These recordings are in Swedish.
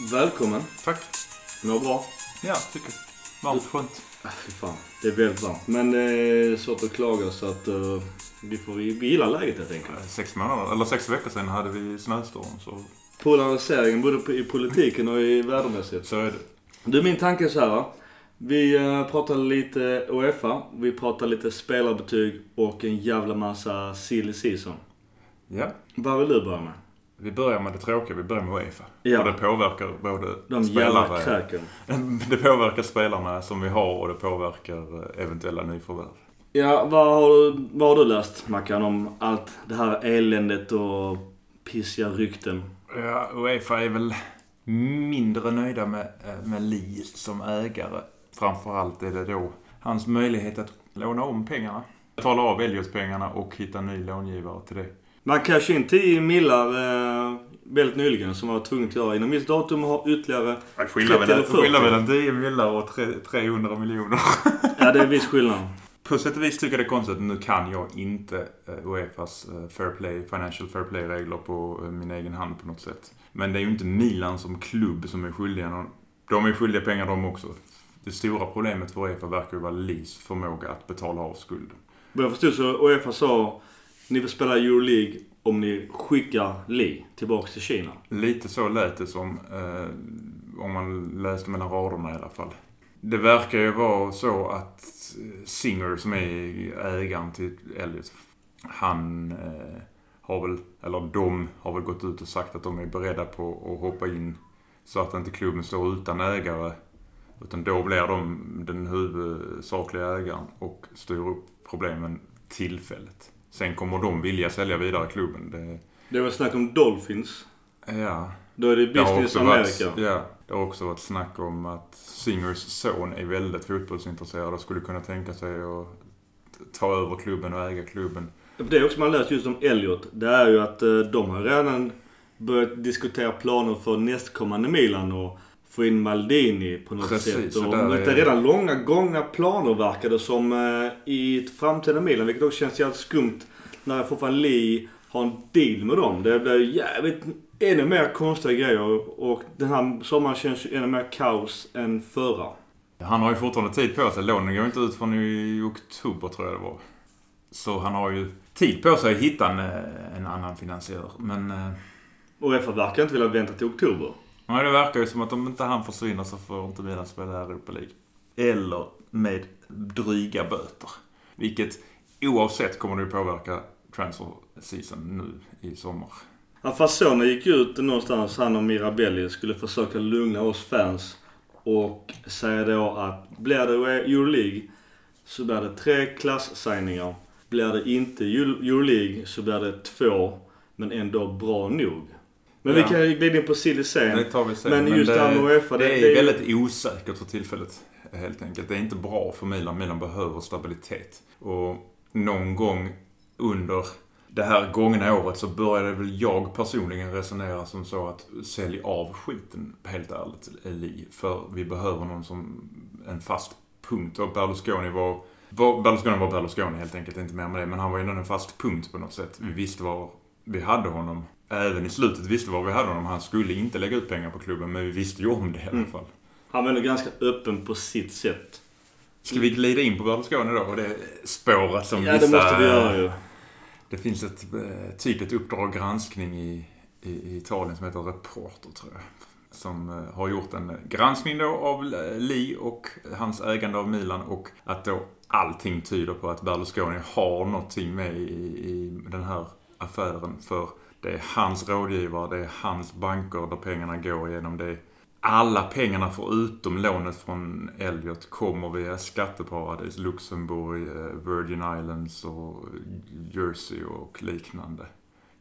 Välkommen. Tack. Mår bra? Ja, tycker Varmt, skönt. Äh, fy fan. Det är väldigt varmt. Men det är svårt att klaga så att uh, vi får vi gilla läget helt enkelt. Sex månader, eller sex veckor sedan hade vi snöstorm så... Polariseringen både i politiken och i värdemässigt. Så är det. Du, min tanke är så här. va. Vi uh, pratar lite Uefa, vi pratar lite spelarbetyg och en jävla massa silly season. Ja. Vad vill du börja med? Vi börjar med det tråkiga, vi börjar med Uefa. Ja. Och det påverkar både De spelare... Det påverkar spelarna som vi har och det påverkar eh, eventuella nyförvärv. Ja, vad har, du, vad har du läst Mackan om allt det här eländet och pissiga rykten? Ja, Uefa är väl mindre nöjda med, eh, med Lee som ägare. Framförallt är det då hans möjlighet att låna om pengarna. Betala av Elliot-pengarna och hitta ny långivare till det. Man cashade in 10 millar eh, väldigt nyligen som man var tvungen att göra inom visst datum och ha ytterligare... Skillnaden 30 eller 40. skillnad mellan 10 millar och tre- 300 miljoner. Ja, det är viss skillnad. På sätt och vis tycker jag det är konstigt. Nu kan jag inte eh, Uefas eh, fair play, financial fair play-regler på eh, min egen hand på något sätt. Men det är ju inte Milan som klubb som är skyldiga någon. De är skyldiga pengar de också. Det stora problemet för Uefa verkar ju vara Lees förmåga att betala av skulden. Vad jag förstod så Uefa sa ni får spela Euroleague om ni skickar Lee tillbaks till Kina. Lite så lät det som, eh, om man läste mellan raderna i alla fall. Det verkar ju vara så att eh, Singer, som är ägaren till Elliot, han eh, har väl, eller de har väl gått ut och sagt att de är beredda på att hoppa in så att inte klubben står utan ägare. Utan då blir de den huvudsakliga ägaren och styr upp problemen tillfälligt. Sen kommer de vilja sälja vidare klubben. Det, Det var snack om Dolphins. ja, Då är det det har Business också America. varit, ja, det har också varit snack om att Singers son är väldigt fotbollsintresserad och skulle kunna tänka sig att ta över klubben och äga klubben. Det är också man läst just om Elliot. Det är ju att eh, de har redan börjat diskutera planer för nästkommande Milan och få in Maldini på något Precis, sätt. Och där det är redan långa gångga planer verkar det som eh, i ett framtida Milan. Vilket också känns jävligt skumt när fortfarande Lee har en deal med dem. Det blir jävligt ännu mer konstiga grejer och den här sommaren känns ju ännu mer kaos än förra. Han har ju fortfarande tid på sig. Lånen går inte ut förrän i oktober tror jag det var. Så han har ju tid på sig att hitta en, eh, en annan finansiär. Men eh, Och Uefa verkar inte vilja vänta till oktober nej, det verkar ju som att om inte han försvinner så får inte Milan spela Europa League. Eller med dryga böter. Vilket oavsett kommer det ju påverka transfer season nu i sommar. Ja, Fasone gick ut någonstans, han och Mirabelli, skulle försöka lugna oss fans. Och säga då att blir det Euroleague så blir det tre klassigningar. Blir det inte Euroleague så blir det två, men ändå bra nog. Men vi kan ju glida in på silly sen. Det tar vi sen. Men just det här med Uefa, det, det är- väldigt osäkert för tillfället. Helt enkelt. Det är inte bra för Milan. Milan behöver stabilitet. Och någon gång under det här gångna året så började väl jag personligen resonera som så att sälj av skiten, helt ärligt, Eli. För vi behöver någon som en fast punkt. Och Berlusconi var, var Berlusconi var Berlusconi helt enkelt, inte mer med det. Men han var ju ändå en fast punkt på något sätt. Vi visste var vi hade honom. Även i slutet visste vi var vi hade honom. Han skulle inte lägga ut pengar på klubben, men vi visste ju om det i alla Mm. fall. Han var ändå ganska öppen på sitt sätt. Ska vi glida in på Berlusconi då? Och det spåret som Ja, vissa... det måste vi göra ju. Det finns ett, eh, typ ett uppdrag granskning i, i, i Italien som heter Reporter, tror jag. Som eh, har gjort en granskning då av Li och hans ägande av Milan och att då allting tyder på att Berlusconi har någonting med i, i den här affären. För det är hans rådgivare, det är hans banker där pengarna går igenom. Det är alla pengarna förutom lånet från Elliot kommer via skatteparadis, Luxemburg, eh, Virgin Islands och Jersey och liknande.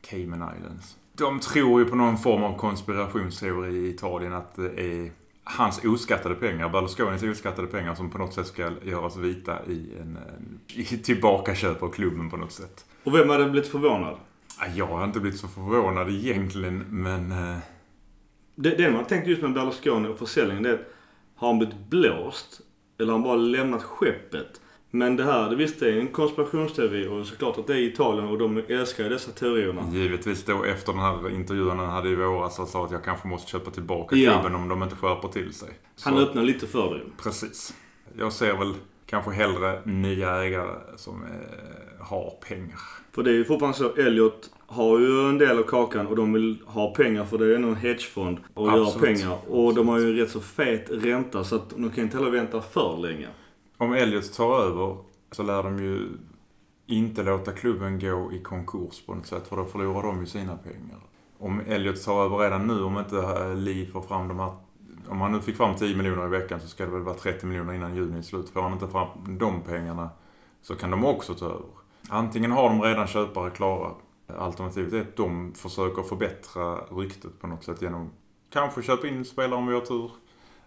Cayman Islands. De tror ju på någon form av konspirationsteori i Italien att det är hans oskattade pengar, Berlusconis oskattade pengar som på något sätt ska göras vita i en, eh, en tillbakaköp av klubben på något sätt. Och vem hade blivit förvånad? Ja, Jag har inte blivit så förvånad egentligen, men... eh, Det, det man tänkt just med Berlusconi och försäljningen det är att har han blivit blåst eller har han bara lämnat skeppet? Men det här, det visst det är en konspirationsteori och såklart att det är Italien och de älskar ju dessa teorierna. Givetvis då efter den här intervjun han hade i våras och sa att jag kanske måste köpa tillbaka Ja. klubben om de inte skärper till sig. Så, Han öppnar lite för det. Precis. Jag ser väl kanske hellre nya ägare som eh, har pengar. För det är ju fortfarande så, Elliot har ju en del av kakan och de vill ha pengar för det är nog en hedgefond och göra Absolut. pengar. Och de har ju en rätt så fet ränta så att de kan inte heller vänta för länge. Om Elliot tar över så lär de ju inte låta klubben gå i konkurs på något sätt för då förlorar de ju sina pengar. Om Elliot tar över redan nu, om inte eh, Lee får fram de här... Om han nu fick fram 10 miljoner i veckan så ska det väl vara 30 miljoner innan juni är slut. Får han inte fram de pengarna så kan de också ta över. Antingen har de redan köpare klara. Alternativet är att de försöker förbättra ryktet på något sätt genom kanske köpa in spelare om vi har tur.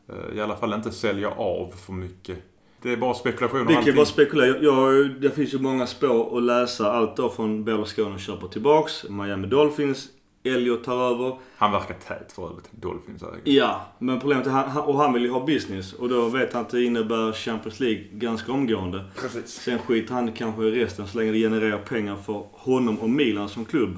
Eh, I alla fall inte sälja av för mycket. Det är bara spekulationer. Vi kan bara spekulera. Jag, det finns ju många spår att läsa. Allt då från Berlusconi köper tillbaks. Miami Dolphins. Elliot tar över. Han verkar tät för övrigt, Dolphins ägare. Ja, men problemet är han, han- och han vill ju ha business. Och då vet han att det innebär Champions League ganska omgående. Precis. Sen skiter han kanske i resten så länge det genererar pengar för honom och Milan som klubb.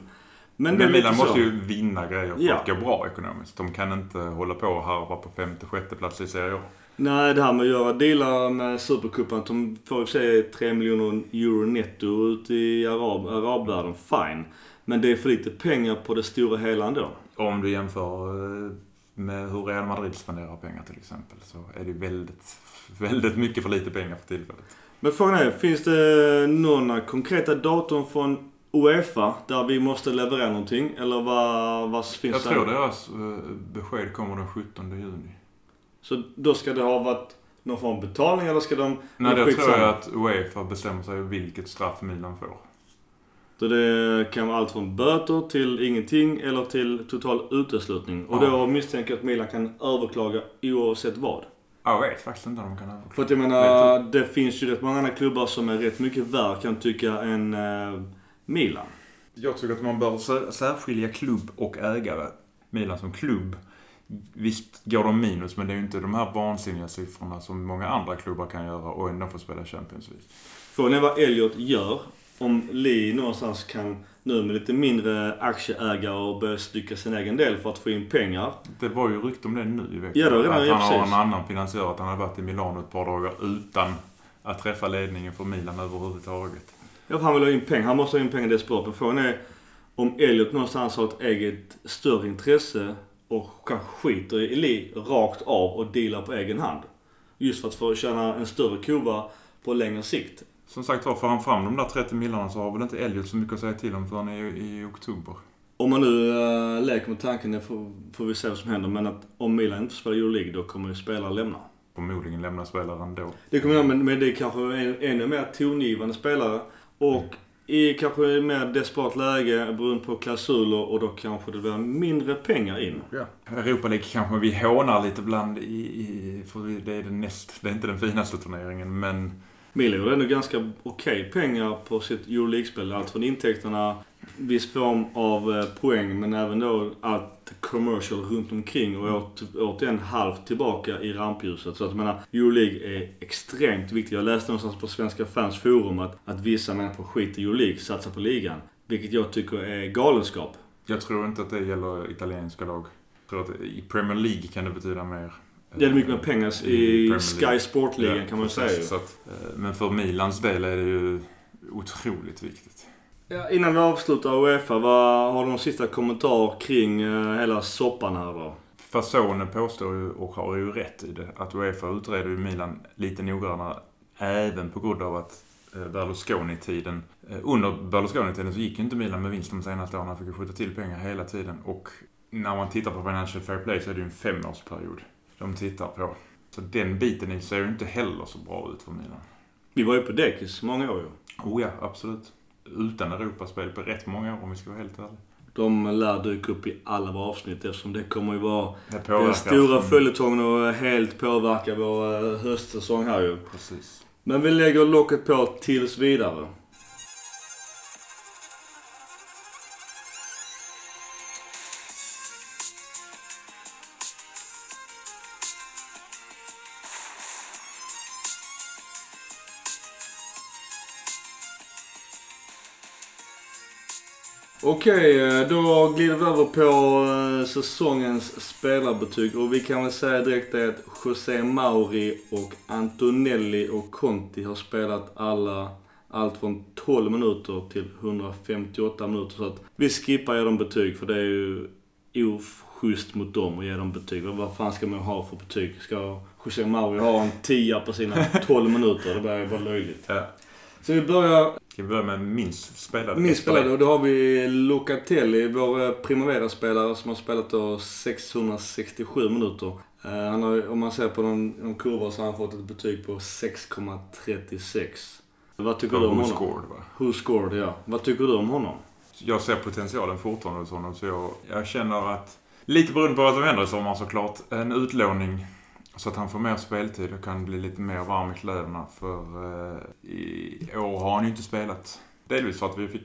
Men, Men Milan måste ju vinna grejer för Ja. att gå bra ekonomiskt. De kan inte hålla på och harva på femte, sjätte plats i Serie A. Nej, det här med att göra dealar med Supercupen. De får i och för sig 3 miljoner euro netto ut i arab, arabvärlden. Fine. Men det är för lite pengar på det stora hela ändå. Om du jämför eh, med hur Real Madrid spenderar pengar till exempel så är det väldigt, väldigt mycket för lite pengar för tillfället. Men frågan är, finns det några konkreta datum från Uefa där vi måste leverera någonting? Eller vad, vad finns Jag det? tror deras eh, besked kommer den 17 juni. Så då ska det ha varit någon form av betalning eller ska de... Nej, då Skitsamma. tror jag att Uefa bestämmer sig vilket straff Milan får. Så det kan vara allt från böter till ingenting eller till total uteslutning. Och Ja. då misstänker jag att Milan kan överklaga oavsett vad. Jag vet faktiskt inte om de kan överklaga. För att jag menar, det finns ju rätt många andra klubbar som är rätt mycket värd kan tycka än eh, Milan. Jag tycker att man bör sär- särskilja klubb och ägare. Milan som klubb, visst går de minus men det är ju inte de här vansinniga siffrorna som många andra klubbar kan göra och ändå få spela Champions League. Frågan är vad Elliot gör. Om Lee någonstans kan nu med lite mindre aktieägare och börja stycka sin egen del för att få in pengar. Det var ju rykte om det nu i veckan. Ja, det var redan- att han har precis. en annan finansiär, att han har varit i Milano ett par dagar utan att träffa ledningen för Milan överhuvudtaget. Ja, för han vill ha in pengar. Han måste ha in pengar desperat. Men frågan är om Elliot någonstans har ett eget större intresse och kanske skiter i Lee rakt av och dealar på egen hand. Just för att få tjäna en större kova på längre sikt. Som sagt var, får han fram de där 30 millarna så har väl inte Elliot så mycket att säga till om förrän i, i oktober. Om man nu äh, leker med tanken, får, får vi se vad som händer. Men att om Milan inte spelar Euroleague då kommer ju spelare lämna. Förmodligen lämnar spelaren då. Det kommer jag men, men det är kanske en, ännu mer tongivande spelare. Och i kanske mer desperat läge beroende på klausuler och då kanske det blir mindre pengar in. Ja. Europa League kanske vi hånar lite bland i, i för det är den näst, det är inte den finaste turneringen men Milan gjorde ändå ganska okej pengar på sitt Euroleague-spel. Allt från intäkterna, viss form av eh, poäng men även då allt commercial runt omkring och återigen halvt tillbaka i rampljuset. Så att jag menar, Euroleague är extremt viktigt. Jag läste någonstans på Svenska fans forum att, att vissa människor skiter i Euroleague, satsar på ligan. Vilket jag tycker är galenskap. jag tror inte att det gäller italienska lag. Jag tror att i Premier League kan det betyda mer. Det är mycket mer pengar i Sky. Sport-ligan kan man precis. säga. Så att, eh, men för Milans del är det ju otroligt viktigt. Ja, innan vi avslutar Uefa, vad har du någon sista kommentar kring eh, hela soppan här då? Fasone påstår ju, och har ju rätt i det, att Uefa utreder ju Milan lite noggrannare. Även på grund av att eh, Berlusconi-tiden, under Berlusconi-tiden så gick ju inte Milan med vinst de senaste åren. Han fick ju skjuta till pengar hela tiden. Och när man tittar på Financial Fair Play så är det ju en femårsperiod de tittar på. Så den biten ser ju inte heller så bra ut för Milan. Vi var ju på dekis många år ju. Oh ja, absolut. Utan Europaspel på rätt många år om vi ska vara helt ärliga. De lär dyka upp i alla våra avsnitt eftersom det kommer ju vara den stora Mm, följetongen och helt påverka vår eh, höstsäsong här ju. Precis. Men vi lägger locket på tills vidare. Okej, eh, då glider vi över på eh, säsongens spelarbetyg. Och vi kan väl säga direkt det att José Mauri och Antonelli och Conti har spelat alla allt från 12 minuter till 158 minuter. Så att vi skippar ge dem betyg för det är ju oschysst mot dem att ge dem betyg. Vad fan ska man ha för betyg? Ska José Mauri ha en 10 på sina 12 minuter? Det börjar vara löjligt. Ja. Så vi börjar Ska vi börja med minst spelade? Minst spelade och då har vi Locatelli, vår eh, Primavera-spelare som har spelat då 667 minuter. Eh, Han har, om man ser på de, de kurvor så har han fått ett betyg på 6,36. Vad tycker du om Who honom? scored, va? Who scored, ja. Vad tycker du om honom? Jag ser potentialen fortfarande hos honom så jag, jag känner att, lite beroende på vad som händer i sommar såklart, en utlåning så att han får mer speltid och kan bli lite mer varm i kläderna. För eh, i år har han ju inte spelat. Delvis för att vi fick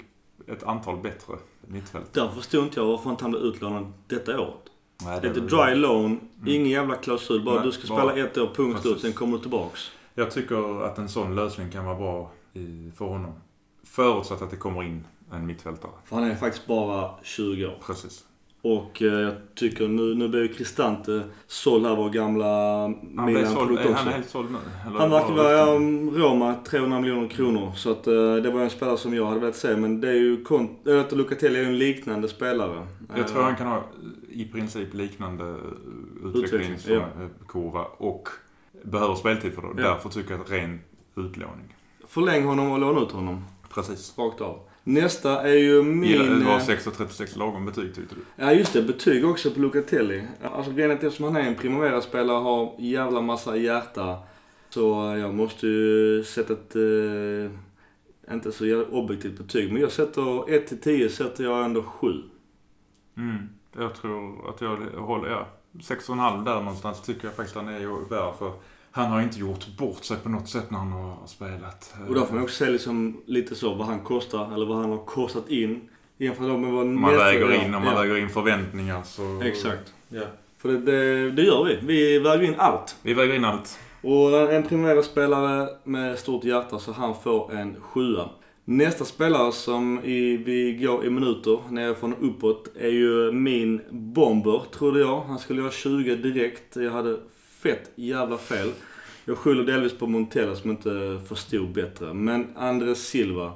ett antal bättre mittfält. Där förstod inte jag varför inte han blev utlånad detta året. Nej, Lite väl- dry loan, ingen jävla klausul. Bara Nej, du ska bara- spela ett år, punkt slut. Sen kommer du tillbaks. Jag tycker att en sån lösning kan vara bra i, för honom. Förutsatt att det kommer in en mittfältare. För han är faktiskt bara 20 år. Precis. Och eh, jag tycker nu, nu blir ju Cristante såld här, vår gamla Han, Milan-produkt är också. han helt såld nu? Eller Han verkar vara ja, Roma, 300 miljoner kronor. Så att, eh, det var en spelare som jag hade velat se. Men det är ju, Kont- eller att Locatelli är ju en liknande spelare. Jag tror Eh, han kan ha i princip liknande Utveckling, utvecklingskurva och behöver speltid för det. Ja. Därför tycker jag att ren utlåning. Förläng honom och låna ut honom. Precis. Rakt av. Nästa är ju min... Gillar, det var eh, 6,36 lagom betyg tyckte du? Ja just det, betyg också på Locatelli. Alltså grejen är att eftersom han är en Primavera-spelare och har jävla massa hjärta. Så jag måste ju sätta ett, eh, inte så jävla objektivt betyg. Men jag sätter 1 till 10 sätter jag ändå 7. Mm. Jag tror att jag håller, ja, 6,5 där någonstans tycker jag faktiskt han är ju värd för han har inte gjort bort sig på något sätt när han har spelat. Och då får man också se liksom lite så vad han kostar, eller vad han har kostat in. Jämfört med vad man väger in och man ja, väger in förväntningar så... Exakt. Ja. För det, det, det gör vi. Vi väger in allt. Vi väger in allt. Och en Primera-spelare med stort hjärta så han får en sjua. Nästa spelare som i, vi går i minuter nerifrån och uppåt är ju min bomber, trodde jag. Han skulle göra 20 direkt. Jag hade fett jävla fel. Jag skyller delvis på Montella som inte förstod bättre. Men Andres Silva.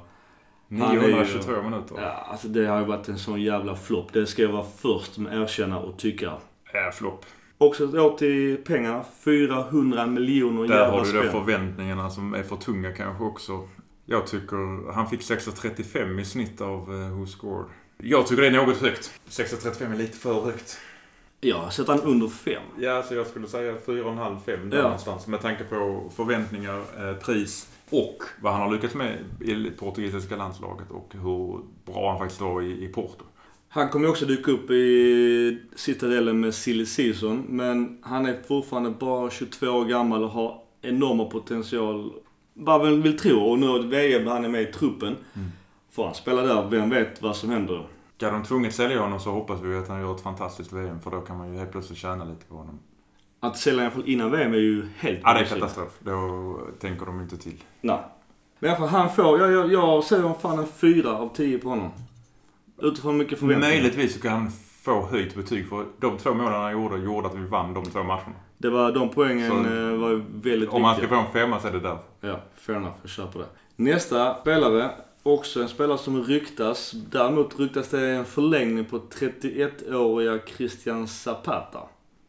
Han är ju- 922 minuter. Ja, alltså det har ju varit en sån jävla flopp. Det ska jag vara först med att erkänna och tycka. Ja, flopp. Också ett år till pengarna. 400 miljoner Där jävla har du spänn. förväntningarna som är för tunga kanske också. Jag tycker han fick 6,35 i snitt av uh, Who Scored. Jag tycker det är något högt. 6,35 är lite för högt. Ja, sätter han under 5. Ja, så jag skulle säga 4,5-5 där Ja. någonstans. Med tanke på förväntningar, eh, pris och vad han har lyckats med i det portugisiska landslaget och hur bra han faktiskt var i, i Porto. Han kommer ju också dyka upp i citadellen med silly season. Men han är fortfarande bara 22 år gammal och har enorma potential. Vad man vill tro. Och nu har VM han är med i truppen. Mm. Får han spela där, vem vet vad som händer. Ska de tvunget sälja honom så hoppas vi att han gör ett fantastiskt VM för då kan man ju helt plötsligt tjäna lite på honom. Att sälja i alla fall innan VM är ju helt Ja, det är katastrof. Då tänker de inte till. Nej. Men i alla fall, han får, jag, jag, jag säger fan en 4 av 10 på honom. Utifrån mycket förväntningar. Möjligtvis så kan han få höjt betyg för de två målen han gjorde, gjorde att vi vann de två matcherna. Det var, de poängen Så- eh, var väldigt Om man ska viktiga. få en femma så är det där. Ja, fair enough. Jag på det. Nästa spelare, också en spelare som ryktas. Däremot ryktas det en förlängning på 31-åriga Christian Zapata.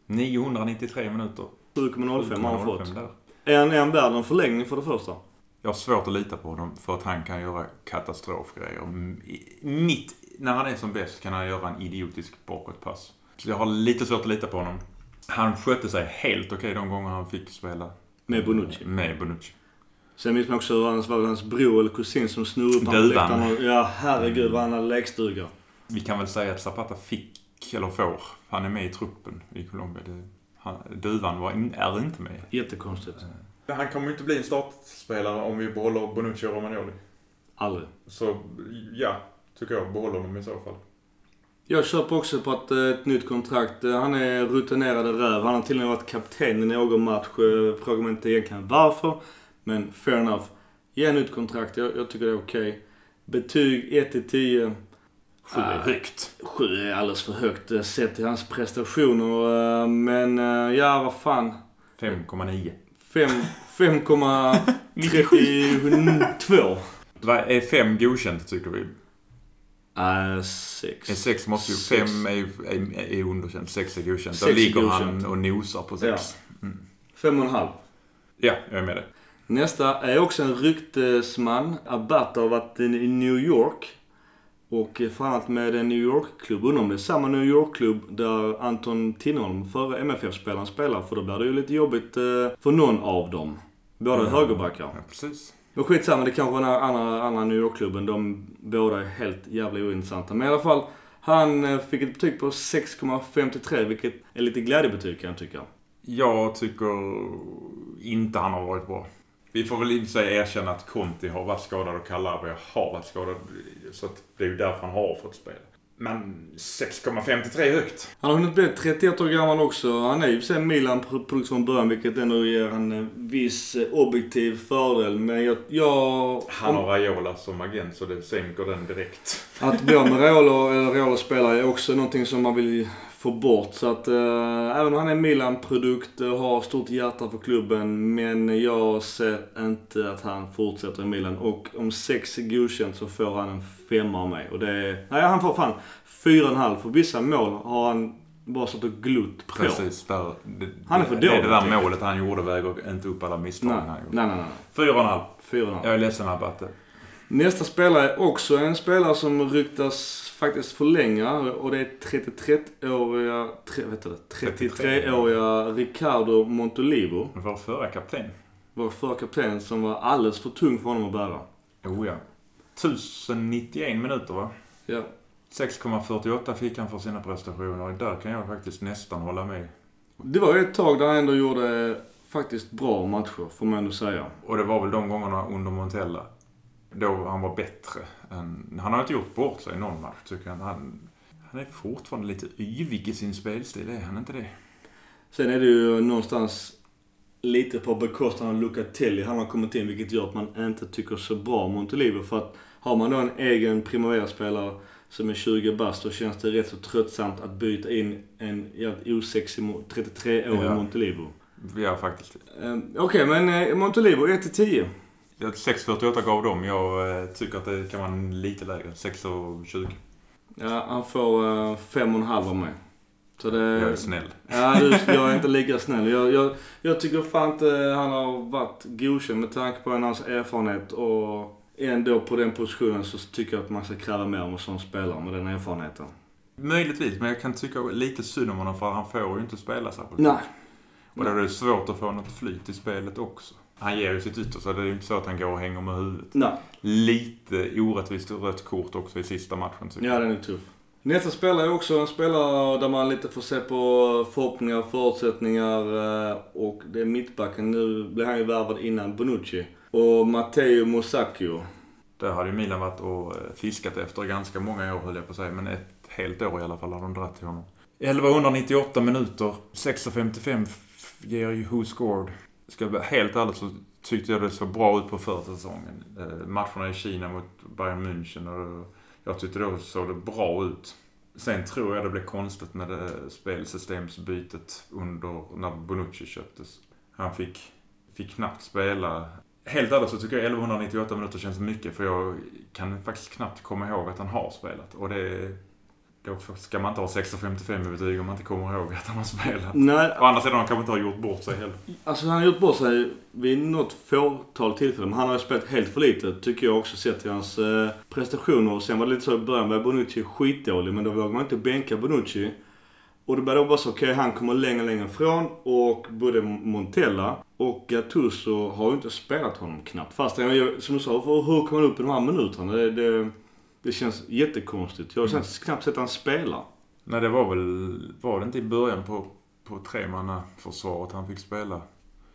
993 minuter. 7,05 har han fått. 7,05 där. Är han, han värd en förlängning för det första? Jag har svårt att lita på honom för att han kan göra katastrofgrejer. Mitt när han är som bäst kan han göra en idiotisk bakåtpass. Så jag har lite svårt att lita på honom. Han skötte sig helt okej de gånger han fick spela. Med Bonucci. Med Bonucci. Sen minns man också hur hans, var hans bror eller kusin som snurrade upp honom Ja, herregud vad han hade lekstuga. Vi kan väl säga att Zapata fick, eller får, han är med i truppen i Colombia. Det, han, Duvan var, är inte med. Jättekonstigt. Han kommer inte bli en startspelare om vi behåller Bonucci och Romagnoli. Aldrig. Så ja, tycker jag. Behåller honom i så fall. Jag köper också på att eh, ett nytt kontrakt. Eh, Han är rutinerad röv. Han har till och med varit kapten i någon match. Eh, Frågar mig inte egentligen varför. Men fair enough. Ge nytt kontrakt. Jag, jag tycker det är okej. Betyg 1 till 10. Sju är högt. Sju är alldeles för högt eh, sett till hans prestationer. eh, Men eh, ja, vad fan. 5,9. Fem- 5,32. Vad är 5 godkänt tycker vi? Äh, En sex. 6 måste ju... Sex. 5 är, är, är underkänt. 6 är godkänt. Då Sex är ligger han godkänt. och nosar på 6. Fem och en halv. Ja, jag är med dig. Nästa är också en ryktesman. Abata har varit i New York. Och förhandlat med en New York-klubb. Undrar om det är samma New York-klubb där Anton Tinnerholm, förre MFF-spelaren, spelar. För då blir det ju lite jobbigt eh, för någon av dem. Båda högerbackar. Ja, precis. Men skitsamma, det kanske var den andra, andra New York-klubben. De båda är helt jävla ointressanta. Men i alla fall, han eh, fick ett betyg på 6,53 vilket är lite glädjebetyg kan jag tycka. Jag tycker inte han har varit bra. Vi får väl i sig erkänna att Conti har varit skadad och Calabria har varit skadad. Så att det är ju därför han har fått spela. Men 6,53 är högt. Han har hunnit bli 31 år gammal också. Han är ju sen Milan-produkt från början vilket ändå ger en eh, viss eh, objektiv fördel. Men jag... jag Han har Raiola som agent så det sänker den direkt. Att bli av med Raiola eller Raiola spelare är också någonting som man vill få bort. Så att eh, även om han är Milan-produkt och har stort hjärta för klubben. Men jag ser inte att han fortsätter i Milan. Och om sex är godkänt så får han en femma av mig. Och det är... Nej, han får fan fyra och en halv. För vissa mål har han bara stått och glott på. Precis. Där, det, Han är för det, det, dålig, det där målet han gjorde väger inte upp alla misstag Nej, han gjorde. nej, nej. nej. Fyra och en halv. Fyra och en halv. Jag är ledsen Abate. Nästa spelare är också en spelare som ryktas faktiskt förlänga och det är 33-åriga, tre, vet du det, 33-åriga Ricardo Montolivo. Vår förra kapten. Vår förra kapten som var alldeles för tung för honom att bära. Oh ja. 1091 minuter va? Ja. 6,48 fick han för sina prestationer. Där kan jag faktiskt nästan hålla med. Det var ju ett tag där han ändå gjorde faktiskt bra matcher, får man ändå säga. Och det var väl de gångerna under Montella. Då han var bättre. Än, han har inte gjort bort sig i någon match tycker jag. Han, han är fortfarande lite yvig i sin spelstil, är han inte det? Sen är det ju någonstans lite på bekostnad av Lucatelli han har kommit in, vilket gör att man inte tycker så bra om Montolivo. För att har man då en egen Primavera-spelare som är 20 bast, då känns det rätt så tröttsamt att byta in en jävligt osexig mo- 33-årig Ja. Montolivo. Ja, faktiskt. Eh, Okej, men eh, Montolivo 1-10. Jag- 6,48 gav dem. Jag eh, tycker att det kan vara lite lägre. 6,20. Ja, han får uh, 5,5 av mig. Så det... Jag är snäll. Ja, du, jag är inte lika snäll. Jag, jag, jag tycker fan inte han har varit godkänd med tanke på hans erfarenhet och ändå på den positionen så tycker jag att man ska kräva mer om en sån spelare med den erfarenheten. Möjligtvis, men jag kan tycka lite synd om honom för han får ju inte spela särskilt. Nej. Och då är det svårt att få något flyt i spelet också. Han ger ju sitt yttersta. Det är ju inte så att han går och hänger med huvudet. Nej. Lite orättvist rött kort också i sista matchen tycker Ja, den är tuff. Nästa spelare är också en spelare där man lite får se på förhoppningar och förutsättningar. eh, Och det är mittbacken. Nu blev han ju värvad innan Bonucci. Och Matteo Musacchio. Där hade ju Milan varit och eh, fiskat efter ganska många år höll jag på att säga. Men ett helt år i alla fall har de dragit till honom. 1198 minuter. 6.55 f- ger ju Who Scored. Ska jag vara helt ärlig så tyckte jag det såg bra ut på försäsongen. säsongen. Eh, matcherna i Kina mot Bayern München och jag tyckte då såg det bra ut. Sen tror jag det blev konstigt med det spelsystemsbytet under när Bonucci köptes. Han fick, fick knappt spela. Helt ärligt så tycker jag 1198 minuter känns mycket för jag kan faktiskt knappt komma ihåg att han har spelat. Och det... Då ska man inte ha 6,55 i betyg om man inte kommer ihåg att han har spelat. Nej, Å andra sidan, han kanske inte har gjort bort sig heller. Alltså han har gjort bort sig vid något fåtal tillfällen. Men han har ju spelat helt för lite, tycker jag också, sett till hans eh, prestationer. Och sen var det lite så i början var Bonucci skitdålig, men då vågade man inte bänka Bonucci. Och det började vara så, okej han kommer längre, längre ifrån. Och både Montella och Gattuso har ju inte spelat honom knappt. Fast jag, som du sa, hur kom han upp i de här minuterna? Det, det, det känns jättekonstigt. Jag har mm. knappt sett han spela. Nej, det var väl... Var det inte i början på, på tremannaförsvaret han fick spela?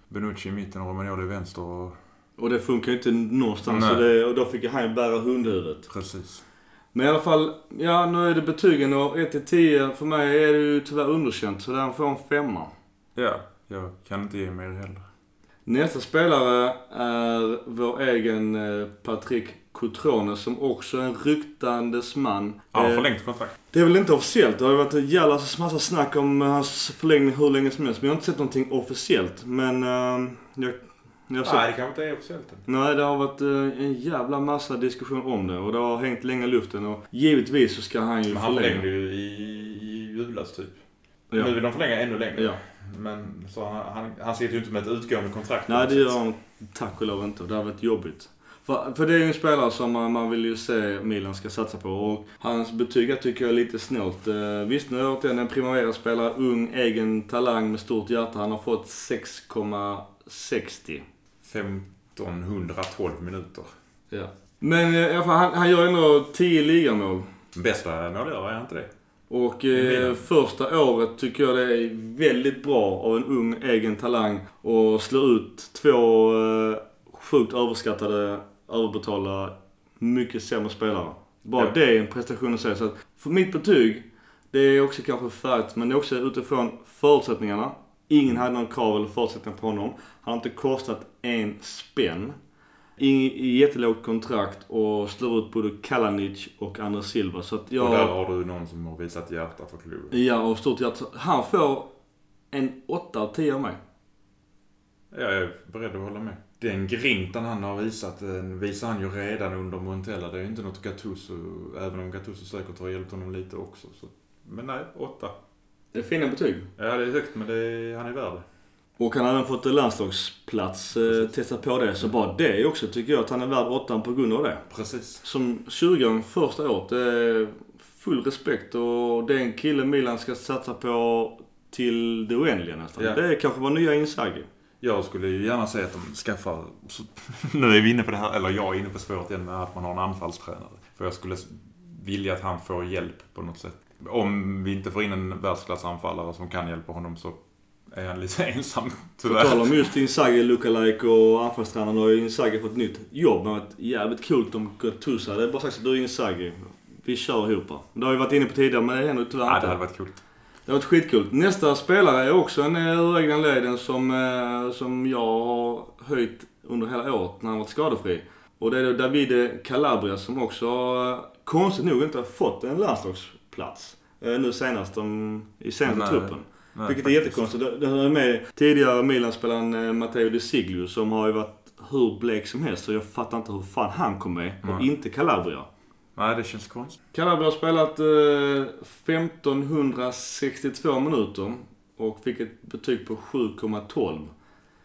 Benucci i mitten och Romagnoli i vänster och... Och det funkar ju inte någonstans. Nej. Så det, och då fick han bära hundhuvudet. Precis. Men i alla fall, ja nu är det betygen och 1-10. För mig är det ju tyvärr underkänt. Så den får en femma. Ja, jag kan inte ge mer heller. Nästa spelare är vår egen eh, Patrick Cotrone som också är en ryktandes man. Han har Eh, förlängt kontrakt. det är väl inte officiellt. Det har ju varit en jävla massa snack om hans förlängning hur länge som helst. Men jag har inte sett någonting officiellt. Men uh, jag, har Nej, det kanske inte är officiellt. Nej, det har varit eh, en jävla massa diskussion om det och det har hängt länge i luften och givetvis så ska han ju Men han förlänga. förlängde ju i, i julas typ. Ja. Nu vill de förlänga ännu längre. Ja. Men så han, han, han sitter ju inte med ett utgående kontrakt. Nej, det gör han tack och lov inte. Det har varit jobbigt. För, för det är ju en spelare som man, man vill ju se Milan ska satsa på och hans betyg jag tycker jag är lite snålt. Eh, visst, nu har jag en Primavera-spelare, ung, egen talang med stort hjärta. Han har fått 6,60. 1512 minuter. Ja. Men eh, i alla fall, han, han gör ändå 10 ligamål. Bästa målgörare, är han inte det? Och eh, första året tycker jag det är väldigt bra av en ung egen talang och slå ut två eh, sjukt överskattade, överbetalda, mycket sämre spelare. Bara Ja. det är en prestation att säga. Så att för mitt betyg, det är också kanske färdigt, men det är också utifrån förutsättningarna. Ingen hade någon krav eller förutsättningar på honom. Han har inte kostat en spänn. I jättelågt kontrakt och slår ut både Kalanic och Andres Silva. Så att jag... Och där har du någon som har visat hjärta för klubben. Ja, och stort hjärta. Han får en 8 av 10 av mig. Jag är beredd att hålla med. Den grintan han har visat, den visar han ju redan under Montella. Det är ju inte något Gattuso, även om Gattuso säkert har hjälpt honom lite också. Så. Men nej, åtta. Det är fina betyg. Ja, det är högt men det är, han är värd det. Och han har även fått landslagsplats. Eh, testat på det. Så bara det också tycker jag att han är värd 8 på grund av det. Precis. Som 20 första året. Det är full respekt och det är en kille Milan ska satsa på till det oändliga nästan. Ja. Det är kanske vår nya Inzaghi. Jag skulle ju gärna se att de skaffar... Så, nu är vi inne på det här, eller jag är inne på spåret igen med att man har en anfallstränare. För jag skulle vilja att han får hjälp på något sätt. Om vi inte får in en världsklassanfallare som kan hjälpa honom så är han lite ensam På tyvärr. tal om just Inzaghi, lookalike och anfallstränaren har ju Inzaghi fått nytt jobb. Det har varit jävligt coolt om Gattuso hade bara sagt att du är Inzaghi. Vi kör ihop. Det har vi varit inne på tidigare men det händer tyvärr Ja, inte. det hade varit kul. Det har varit skitcoolt. Nästa spelare är också en eh, ur egna leden som, eh, som jag har höjt under hela året när han varit skadefri. Och det är då Davide Calabria som också eh, konstigt nog inte har fått en landslagsplats. Nu senast de, i senaste Nej. truppen. Nej, Vilket är faktiskt. jättekonstigt. Det- hör med tidigare Milan-spelaren Matteo De Siglio som har ju varit hur blek som helst. Så jag fattar inte hur fan han kom med och Nej. inte Calabria. Nej, det känns konstigt. Calabria har spelat eh, 1562 minuter och fick ett betyg på 7,12.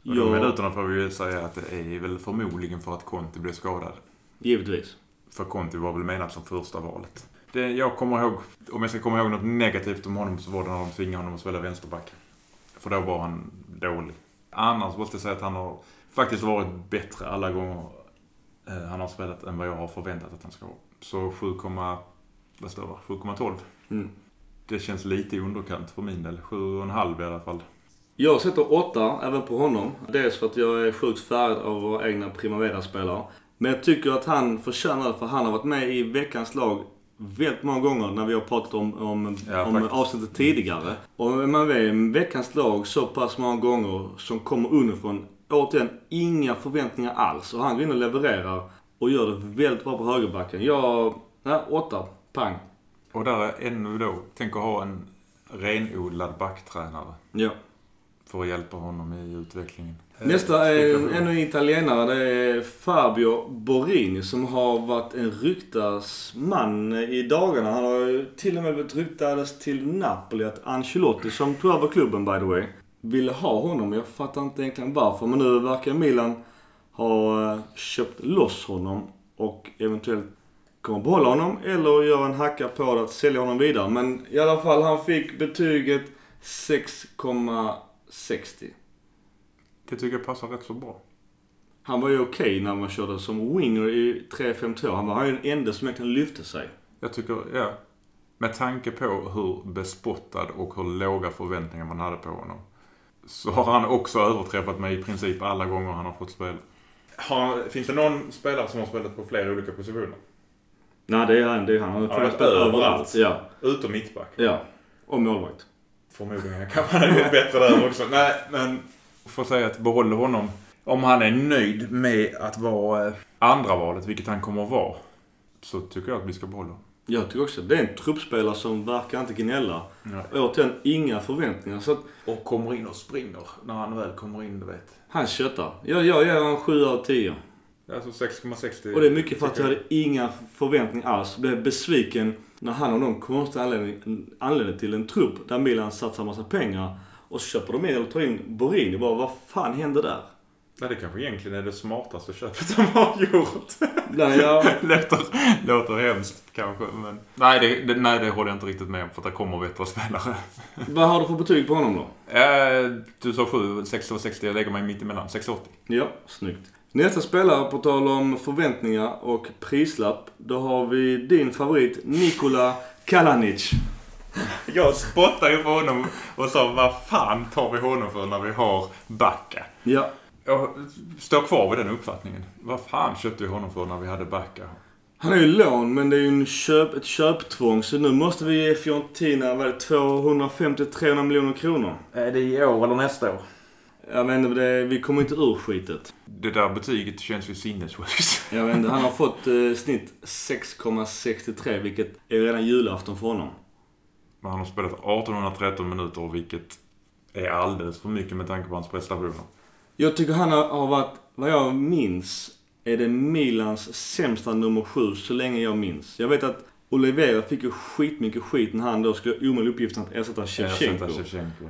Och de minuterna får vi ju säga att det är väl förmodligen för att Conti blev skadad. givetvis. För Conti var väl menat som första valet. Det jag kommer ihåg, om jag ska komma ihåg något negativt om honom så var det när de tvingade honom att spela vänsterback. För då var han dålig. Annars måste jag säga att han har faktiskt varit bättre alla gånger han har spelat än vad jag har förväntat att han ska vara. Så 7, vad står det? 7,12. Mm. Det känns lite i underkant för min del. 7,5 i alla fall. Jag sätter 8 även på honom. Dels för att jag är sjukt färgad av våra egna Primavera-spelare. Men jag tycker att han förtjänar det för han har varit med i veckans lag väldigt många gånger när vi har pratat om, om, Ja, om avsnittet tidigare. Och är man med i veckans lag så pass många gånger som kommer underifrån. Återigen, inga förväntningar alls. Och han går in och levererar och gör det väldigt bra på högerbacken. Jag, nej, 8. Pang. Och där är ännu då, tänker ha en renodlad backtränare. Ja. För att hjälpa honom i utvecklingen. Nästa är ännu en italienare. Det är Fabio Borini som har varit en ryktasman i dagarna. Han har till och med blivit ryktades till Napoli att Ancelotti, som tog över klubben by the way, ville ha honom. Jag fattar inte egentligen varför. Men nu verkar Milan ha eh, köpt loss honom och eventuellt kommer behålla honom eller göra en hacka på det att sälja honom vidare. Men i alla fall, han fick betyget 6,60. Det tycker jag passar rätt så bra. Han var ju okej när man körde som winger i 3-5-2. Han var ju den enda som egentligen lyfte sig. Jag tycker, ja. Med tanke på hur bespottad och hur låga förväntningar man hade på honom. Så har han också överträffat mig i princip alla gånger han har fått spela. Har, finns det någon spelare som har spelat på flera olika positioner? Nej, det är han. Det är han. Han har Ja, spelat överallt. överallt. Ja. Utom mittback. ja. Och målvakt. Förmodligen kanske han hade gjort bättre där också. Nej, men... Får säga att behåller honom. Om han är nöjd med att vara eh, andra valet, vilket han kommer att vara, så tycker jag att vi ska behålla honom. Jag tycker också det är en truppspelare som verkar inte gnälla. Återigen, inga förväntningar. Så att Och kommer in och springer när han väl kommer in, du vet. han köttar. Jag, jag ger honom 7 av 10. Alltså 6,60. Och det är mycket för att jag hade inga förväntningar alls. Blev besviken när han av någon konstig anledning, anledning till en trupp där Milan satsar massa pengar och så köper de in eller tar in Borini. Bara, vad fan hände där? Nej, det kanske egentligen är det smartaste köpet de har gjort. Nej, jag, låter, låter hemskt kanske, men... Nej det, det, nej, det håller jag inte riktigt med om, för att det kommer bättre spelare. vad har du för betyg på honom då? Eh, du sa 7, 660, jag lägger mig mitt emellan. 680. Ja, snyggt. Nästa spelare, på tal om förväntningar och prislapp. Då har vi din favorit, Nikola Kalanic. Jag spottade ju på honom och sa vad fan tar vi honom för när vi har Backa? Ja, Jag står kvar vid den uppfattningen. Vad fan köpte vi honom för när vi hade Backa? han är ju lån, men det är ju en köp, ett köptvång. Så nu måste vi ge Fiorentina vad är det, 250-300 miljoner kronor. Är det i år eller nästa år? Jag vet inte, det, vi kommer inte ur skitet. Det där betyget känns ju sinnessjukt. Jag vet inte, han har fått eh, snitt 6,63 vilket är redan julafton för honom. Men han har spelat 1813 minuter, vilket är alldeles för mycket med tanke på hans prestationer. Jag tycker han har, varit, vad jag minns, är det Milans sämsta nummer sju så länge jag minns. Jag vet att Olivera fick ju skitmycket skit när han då skulle omöjlig uppgiften att. Ersätta Shevchenko.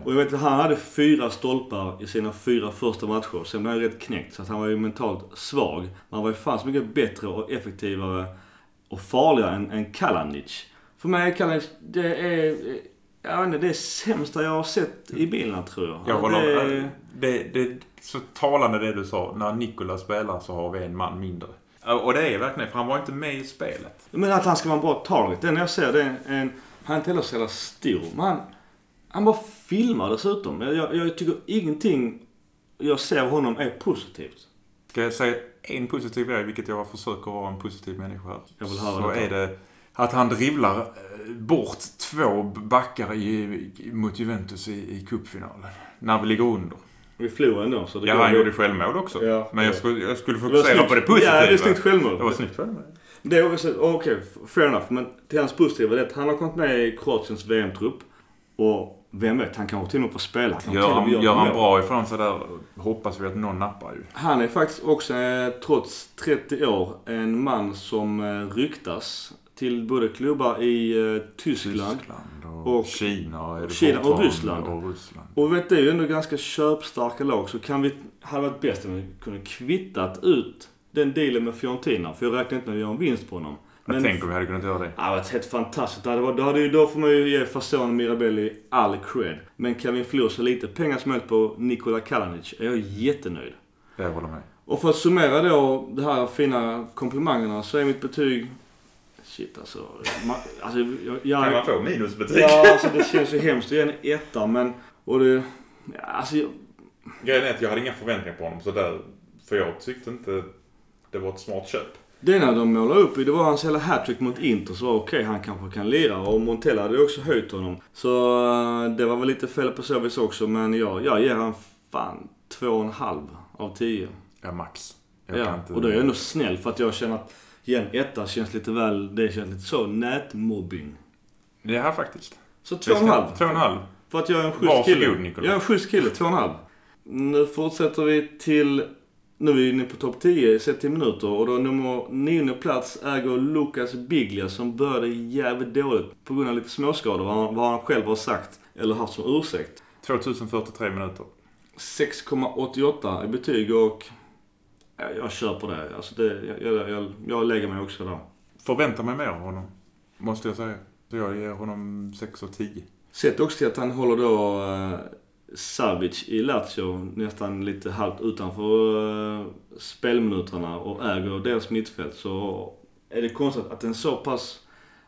Och jag vet att han hade fyra stolpar i sina fyra första matcher. Sen blev han rätt knäckt. Så att han var ju mentalt svag. Men han var ju fan så mycket bättre och effektivare och farligare än, än Kalanic. För mig är Kalanic, det är... Jag vet inte, det är sämsta jag har sett i bilen tror jag. Jag det, håller det, det är så talande det du sa. När Nikola spelar så har vi en man mindre. Och det är verkligen, för han var inte med i spelet. Men att han ska vara en bra target. Den jag ser det är en... Han är inte heller så jävla stor. Men han, han bara filmar dessutom. Jag, jag, jag tycker ingenting jag ser av honom är positivt. Ska jag säga en positiv grej, vilket jag försöker vara en positiv människa. Jag vill höra så detta. är det att han drivlar eh, bort två backar i, mot Juventus i, i cupfinalen. När vi ligger under. Vi förlorade ändå. Så det Ja, han gjorde självmål också. Ja, men jag ja. skulle, jag skulle fokusera snyggt. på det positiva. Ja, det är snyggt självmål. Det var snyggt självmål. Det är också, okej, fair enough. Men till hans positiva är det att han har kommit med i Kroatiens VM-trupp. Och vem vet, han kanske till och med får spela. Han Gör han, gör han bra ifrån sig där hoppas vi att någon nappar ju. Han är faktiskt också, eh, trots 30 år, en man som eh, ryktas till både klubbar i eh, Tyskland. och, och- Kina. Det Kina och Ryssland. Och Ryssland. Och vet, det är ju ändå ganska köpstarka lag. Så kan vi, hade varit bäst om vi kunde kvittat ut den dealen med Fiorentina. För jag räknar inte med att göra en vinst på honom. Jag tänker om vi hade kunnat göra det. Ja, det varit helt fantastiskt. Det hade varit, då, hade då får man ju ge Fasson och Mirabelli all cred. Men kan vi förlora så lite pengar som möjligt på Nikola Kalanic är jag jättenöjd. Jag håller med. Och för att summera då de här fina komplimangerna så är mitt betyg... Shit alltså. Ma, alltså jag, jag, få minusbetyg? ja, alltså det känns ju hemskt att ge en etta men... Och det... Ja, alltså jag, Grejen är att jag hade inga förväntningar på honom. Så där, för jag tyckte inte det var ett smart köp. Det ena de målade upp det var hans hela hattrick mot Inter. Så var okej, han kanske kan lira. Och Montella hade också höjt honom. Så eh, det var väl lite fel på så vis också. Men jag, jag ger han fan två och en halv av tio. Ja, max. Jag Ja, kan och då är jag ändå snäll för att jag känner att igen, etta känns lite väl, det känns lite så nätmobbing. Ja, faktiskt. Så två och en halv. Två och en halv. För att jag är en schysst Varsågod, kille. Nikola. Jag är en schysst kille, två och en halv. Nu fortsätter vi till, nu är vi inne på topp 10 sett till minuter. Och då nummer nionde plats äger Lucas Biglia som började jävligt dåligt på grund av lite småskador. Vad han, vad han själv har sagt eller haft som ursäkt. 2043 minuter. 6,88 i betyg och ja, jag köper det. Alltså det jag, jag, jag, jag lägger mig också där. Förväntar mig mer av honom. Måste jag säga. Så jag ger honom 6 och 10. Sett också till att han håller då uh, Savic i Lazio nästan lite halvt utanför uh, spelminuterna och äger deras mittfält så är det konstigt att en så pass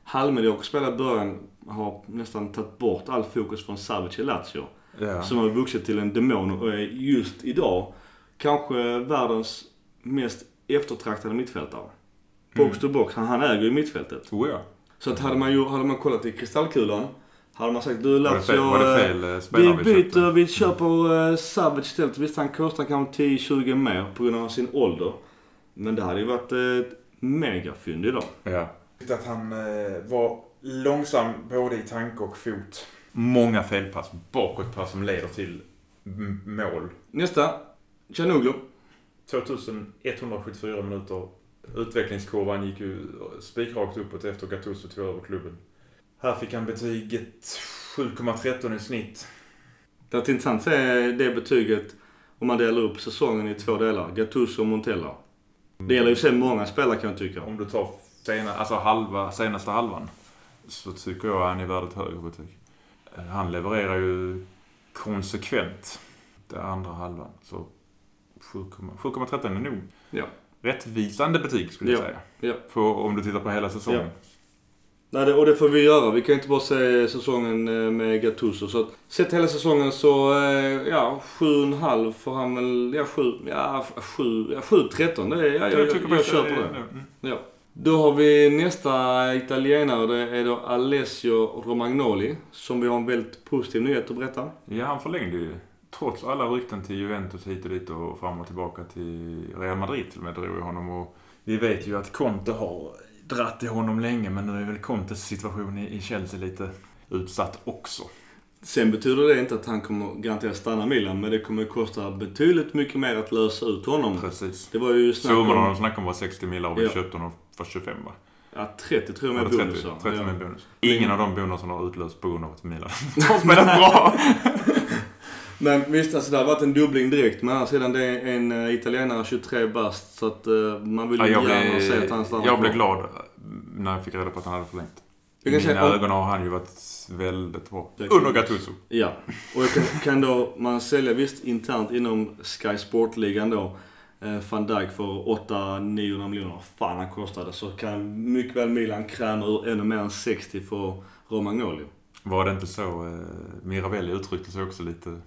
halvmedioker spelare i början har nästan tagit bort all fokus från Savic i Lazio. Ja. Som har vuxit till en demon och är just idag kanske världens mest eftertraktade mittfältare. Box to box. Han, han äger ju mittfältet. Tror jag. Så att hade man, ju, hade man kollat i kristallkulan Hade man sagt du Var det fel, Lazio, var det eh, fel eh, vi byter, vi köper uh, Savage istället. Visst han kostar kanske 10-20 mer på grund av sin ålder. Men det hade ju varit ett megafynd idag. Ja. Att han eh, var långsam både i tanke och fot. Många felpass, bakåtpass som leder till mål. Nästa. Chanuglu. 2174 minuter. Utvecklingskurvan gick ju spikrakt uppåt efter Gattuso tog över klubben. Här fick han betyget 7,13 i snitt. Det är intressant att se det betyget om man delar upp säsongen i två delar. Gattuso och Montella. Det gäller ju sig många spelare kan jag tycka. Om du tar sena, alltså halva, senaste halvan så tycker jag han är värd ett högre betyg. Eh, Han levererar ju konsekvent den andra halvan. Så 7,- 7,13 är nog Ja. rättvisande betyg skulle jag Ja, säga. ja. På, om du tittar på hela säsongen. Ja. Nej, det, och det får vi göra. Vi kan inte bara se säsongen eh, med Gattuso. Så att, sett hela säsongen så, eh, ja, 7,5 får han väl, ja 7, ja 7, ja 7,13. Det är, ja, jag, jag, jag, faktiskt köper är- det. mm. Ja. Då har vi nästa italienare. Det är då Alessio Romagnoli. Som vi har en väldigt positiv nyhet att berätta. Ja, han förlängde ju. Trots alla rykten till Juventus hit och dit och fram och tillbaka till Real Madrid till och med drog honom. Och vi vet ju att Conte har dratt i honom länge men nu är väl Contes situation i Chelsea lite utsatt också. Sen betyder det inte att han kommer garanterat stanna i Milan. Men det kommer att kosta betydligt mycket mer att lösa ut honom. Precis. Det var ju snack Summan om... de snackade om var 60 miljoner och vi Ja. köpte honom för 25 va? Ja, 30 tror jag med bonusar. 30, 30 ja. med bonus. Ingen av de bonusarna har utlöst på grund av att Milan har spelat bra. Men visst, alltså det har varit en dubbling direkt. Men annars sedan det är en uh, italienare 23 bast. Så att uh, man vill Ja, ju jag, gärna se att han blev, stannar jag blev glad när jag fick reda på att han hade förlängt. I mina säga, ögon har han ju varit väldigt bra. Under. Gattuso. Ja. Och kan, kan då man sälja visst internt inom Sky Sport-ligan då. Eh, van Dijk för 800-900 miljoner. Fan han kostade. Så kan mycket väl Milan kräma ur ännu mer än 60 för Romagnoli. Var det inte så eh, Mirabelli uttryckte sig också lite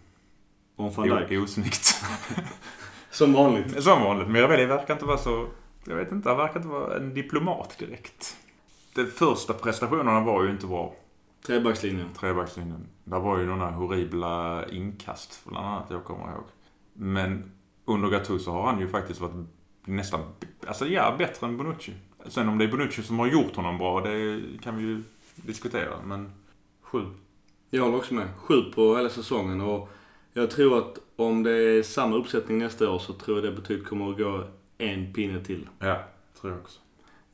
Om van Dijk. o- osnyggt? Som vanligt. Som vanligt. Mirabelli verkar inte vara så... Jag vet inte, han verkar inte vara en diplomat direkt. De första prestationerna var ju inte bra. Trebackslinjen. Trebackslinjen. Där var ju några horribla inkast, bland annat, jag kommer ihåg. Men under Gattuso har han ju faktiskt varit nästan, alltså ja, bättre än Bonucci. Sen om det är Bonucci som har gjort honom bra, det kan vi ju diskutera. Men sju. Jag håller också med. Sju på hela säsongen. Och jag tror att om det är samma uppsättning nästa år så tror jag det betyder kommer att gå en pinne till. Ja, tror jag också.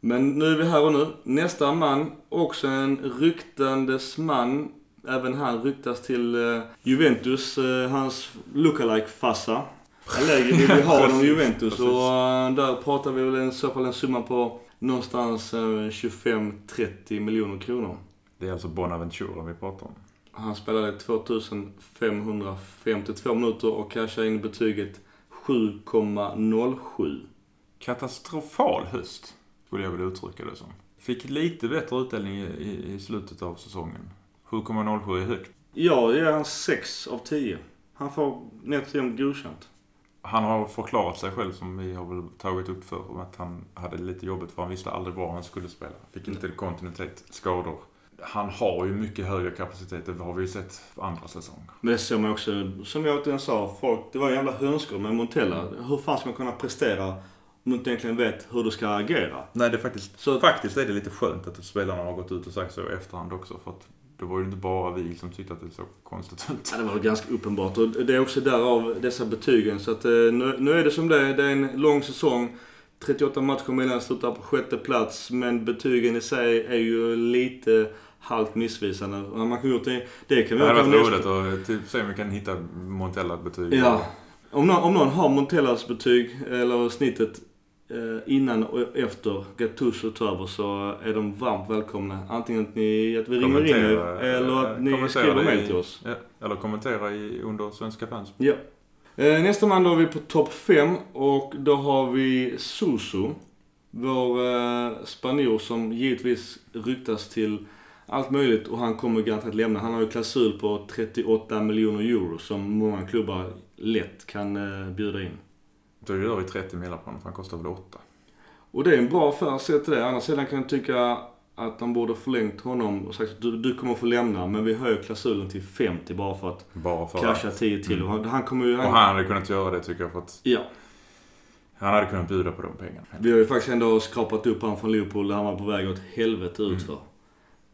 Men nu är vi här och nu. Nästa man, också en ryktandes man. Även han ryktas till eh, Juventus. Eh, hans lookalike Fassa. Allegri vill ju ha honom i Juventus Precis. och eh, där pratar vi väl i så fall en summa på någonstans eh, 25-30 miljoner kronor. Det är alltså Bonaventura vi pratar om. Han spelade 2552 minuter och cashade in betyget 7,07. Katastrofal höst, skulle jag vilja uttrycka det som. Fick lite bättre utdelning i, i, slutet av säsongen. 7,07 är högt. Ja, det är han 6 av 10. Han får nätt jämnt godkänt. Han har förklarat sig själv, som vi har väl tagit upp för om att han hade lite jobbigt för han visste aldrig var han skulle spela. Fick inte kontinuitet, skador. Han har ju mycket högre kapacitet, det har vi ju sett andra säsonger. Men det såg man också, som jag återigen sa, folk, det var jävla hönsgård med Montella. Hur fan ska man kunna prestera om du inte egentligen vet hur du ska agera? Nej, det är faktiskt, Så- faktiskt är det lite skönt att spelarna har gått ut och sagt så i efterhand också. För att det var ju inte bara vi som tyckte att det såg konstigt ut. Ja, det var ganska uppenbart. Och det är också därav dessa betygen. Så att eh, nu, nu är det som det är. Det är en lång säsong. 38 matcher Milan slutar på sjätte plats. Men betygen i sig är ju lite halvt missvisande. Man kan gjort det, det kan vi Det hade varit roligt att typ, se om vi kan hitta Montella-betyg. Ja. Om någon, om någon har Montellas betyg, eller snittet, eh, innan och efter Gattuso tar över så är de varmt välkomna. Antingen att, ni, att vi ringer in er Kommentera, eller eh, att ni skriver i- till oss. Ja, eller kommentera i, under Svenska fans. Ja. Eh, nästa man då har vi på topp 5 och då har vi Susu. Vår eh, spanjor som givetvis ryktas till allt möjligt och han kommer garanterat lämna. Han har ju klausul på 38 miljoner euro som många klubbar lätt kan eh, bjuda in. Då gör vi 30 miljoner på honom, för han kostar väl 8. Och det är en bra affär sett till det. Andra sidan kan jag tycka att de borde förlängt honom och sagt att du, du kommer få lämna men vi höjer klausulen till 50 bara för att Bara för casha att. 10 till. Mm. Han, han kommer ju... Och han hade kunnat göra det tycker jag för att Ja. han hade kunnat bjuda på de pengarna. Vi har ju faktiskt ändå skrapat upp han från Liverpool där han var på väg åt helvete utför.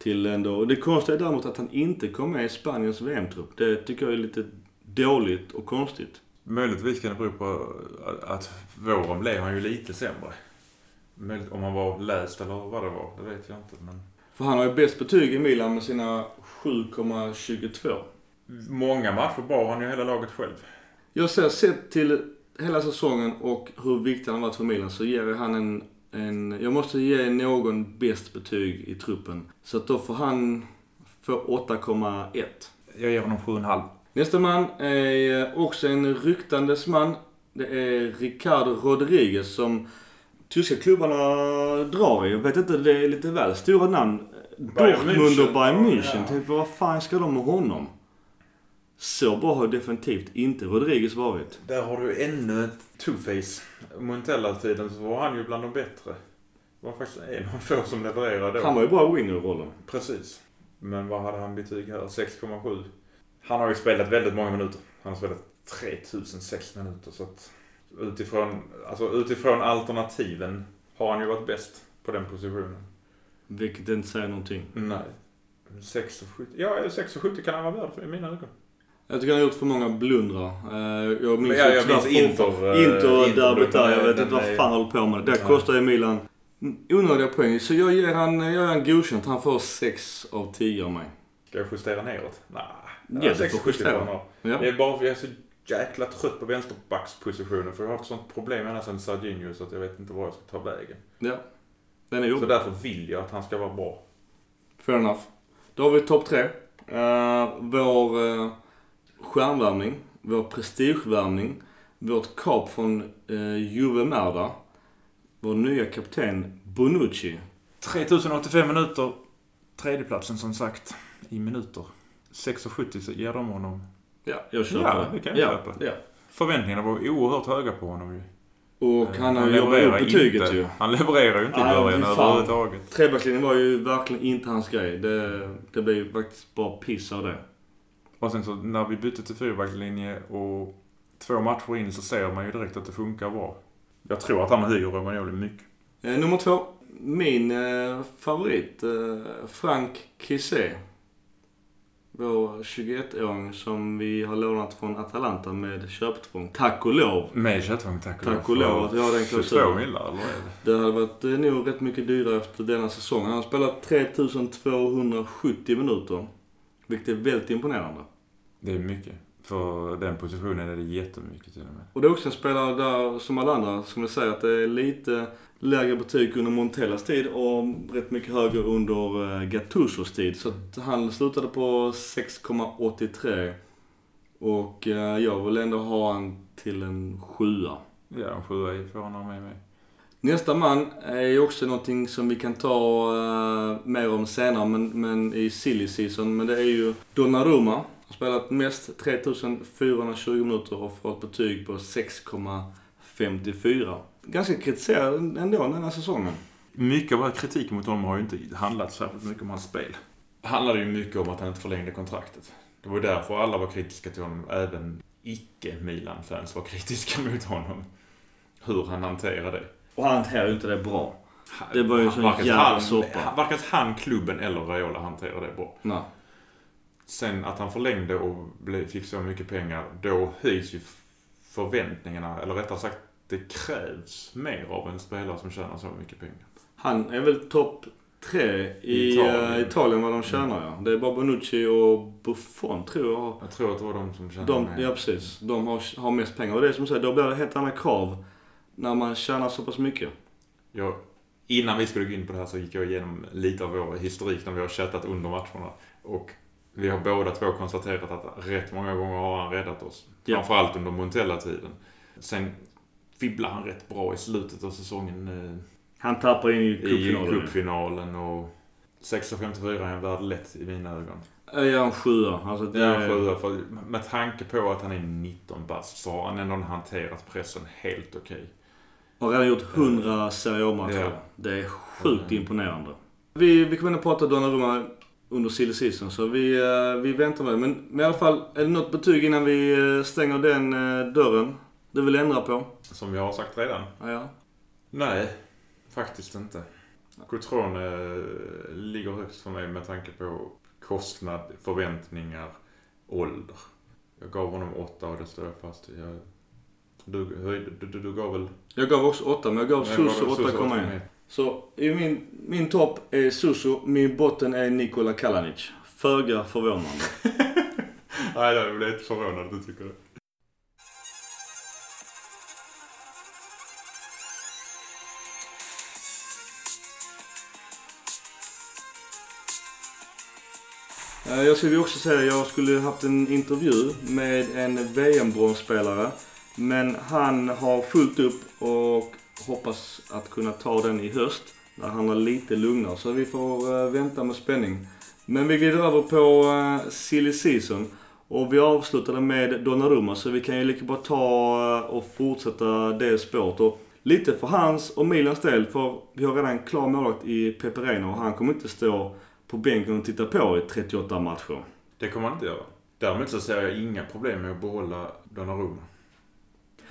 Till ändå... Och det konstiga är däremot att han inte kom med i Spaniens VM-trupp. Det tycker jag är lite dåligt och konstigt. Möjligtvis kan det bero på att våren blev han ju lite sämre. Om han var läst eller vad det var, det vet jag inte. Men För han har ju bäst betyg i Milan med sina 7,22. många matcher bar han ju hela laget själv. Jag ser sett till hela säsongen och hur viktig han har varit för Milan så ger jag han en, en... Jag måste ge någon bäst betyg i truppen. Så att då får han få 8,1. Jag ger honom 7,5. Nästa man är också en ryktandes man. Det är Ricardo Rodriguez som tyska klubbarna drar i. Jag vet inte, det är lite väl stora namn. Bayern Dortmund och. Bayern München. Ja. Typ, vad fan ska de med honom? Så bra har definitivt inte Rodriguez varit. Där har du ännu ett two-face. Montella-tiden så var han ju bland de bättre. Det var faktiskt en av få som levererade då. Han var ju bra i winger-rollen. Precis. Men vad hade han betyg här? 6,7. Han har ju spelat väldigt många minuter. Han har spelat 3006 minuter så att utifrån, alltså utifrån alternativen har han ju varit bäst på den positionen. Vilket inte säger någonting. Nej. 6,70. Ja, 6,70 kan han vara värd i mina ögon. Jag tycker han har gjort för många blundrar. Eh, Jag minns Men jag, minns Inter. eh, Inter-derbyt där. Jag vet inte vad fan håller på med det. Kostar ju Milan onödiga poäng. Så jag ger han, jag ger han godkänt. Han får 6 av 10 av mig. Ska jag justera neråt? Nej. Ja, du får 6,70 justera. han. Ja. Det är bara för jag är så jäkla trött på vänsterbackspositionen. För jag har haft sånt problem ända sedan Sarginho så att jag vet inte var jag ska ta vägen. ja. Den är Så jobbig. därför vill jag att han ska vara bra. Fair enough. Då har vi topp tre. Uh, vår uh, stjärnvärmning, vår prestigevärmning, vårt kap från uh, Juve Merda, vår nya kapten Bonucci. 3085 minuter. Tredjeplatsen som sagt. I minuter. 6,70 så ger de honom. Ja, jag köper Ja, det. kan jag ja, köpa. Ja. Förväntningarna var oerhört höga på honom ju. Och han har ju jobbat upp betyget inte. ju. Han levererar ju inte i början överhuvudtaget. Trebackslinjen var ju verkligen inte hans grej. Det, det blev ju faktiskt bara piss av det. Och sen så när vi bytte till fyrbackslinje och två matcher in så ser man ju direkt att det funkar bra. Jag tror att han höjer Romagnoli mycket. Eh, nummer två. Min eh, favorit. Eh, Frank Kissé. Vår 21-åring som vi har lånat från Atalanta med köptvång. Tack och lov. Med kötttvång, tack Tack och lov att vi har den 22 klausulen. millar eller vad är det? Det hade varit eh, nog rätt mycket dyrare efter denna säsong. Han har spelat 3270 minuter. Vilket är väldigt imponerande. Det är mycket. För den positionen är det jättemycket till och med. Och det är också en spelare där, som alla andra, som jag säger, att det är lite lägre betyg under Montellas tid och rätt mycket högre under uh, Gattusos tid. Så att han slutade på 6,83. Och eh, jag vill ändå ha han till en sjua. Ja, en sjua får han ha med mig. Nästa man är ju också någonting som vi kan ta eh, mer om senare, men, men i silly season. Men det är ju Donnarumma. Har spelat mest 3420 minuter och fått betyg på 6,54. Ganska kritiserad ändå den här säsongen. Mycket av vår kritik mot honom har ju inte handlat särskilt mycket om hans spel. Det handlade ju mycket om att han inte förlängde kontraktet. Det var ju därför alla var kritiska till honom. Även icke-Milan-fans var kritiska mot honom. Hur han hanterade det. Och han hanterar ju inte det bra. Det var ju en sån Varken jävla soppa. Varken han, klubben eller Raiola hanterade det bra. Nej. Sen att han förlängde och fick så mycket pengar, då höjs ju förväntningarna. Eller rättare sagt, det krävs mer av en spelare som tjänar så mycket pengar. Han är väl topp tre i Italien. Italien, Italien vad de tjänar ja. Det är bara Bonucci och Buffon tror jag Jag tror att det var de som tjänade De, mer. ja precis. De har, har mest pengar. Och det är som du säger, då blir det helt andra krav när man tjänar så pass mycket. Jag, innan vi skulle gå in på det här så gick jag igenom lite av vår historik när vi har chattat under matcherna. Och vi har båda två konstaterat att rätt många gånger har han räddat oss. Ja. Framförallt under Montella-tiden. Sen fibblar han rätt bra i slutet av säsongen Han tappar in i eh, i cupfinalen. cupfinalen och 6,54 är en värd lätt i mina ögon. Jag ger en sjua. Alltså det Det är en är, sjua, för med tanke på att han är 19 bast så har han ändå hanterat pressen helt okej. Har redan gjort 100 Serie A-matcher. Ja. Det är sjukt Mm. imponerande. Vi, vi kommer att prata Donnarumma under silly season så vi, eh, vi väntar med det. Men, men i alla fall, är det något betyg innan vi eh, stänger den eh, dörren du vill ändra på? Som jag har sagt redan. Ja, ja. Nej, faktiskt inte. Coutron ligger högst för mig med tanke på kostnad, förväntningar, ålder. Jag gav honom åtta och det står jag fast vid. Jag, du, höjde, du, du, du gav väl... Jag gav också 8 men jag gav Suso 8,1. Så i min, min topp är Suso, min botten är Nikola Kalanic. Föga förvånande. Nej, jag blev lite förvånad att du tycker det. Eh, Jag skulle också säga att jag skulle haft en intervju med en VM-bronsspelare. Men han har fullt upp och hoppas att kunna ta den i höst. När han är lite lugnare. Så vi får eh, vänta med spänning. Men vi glider över på eh, silly season. Och vi avslutade med Donnarumma så vi kan ju lika bra ta eh, och fortsätta det spåret. Och lite för hans och Milans del för vi har redan en klar målvakt i Peperena och han kommer inte stå på bänken och titta på i 38 matcher. Det kommer han inte göra. Däremot så ser jag inga problem med att behålla Donnarumma.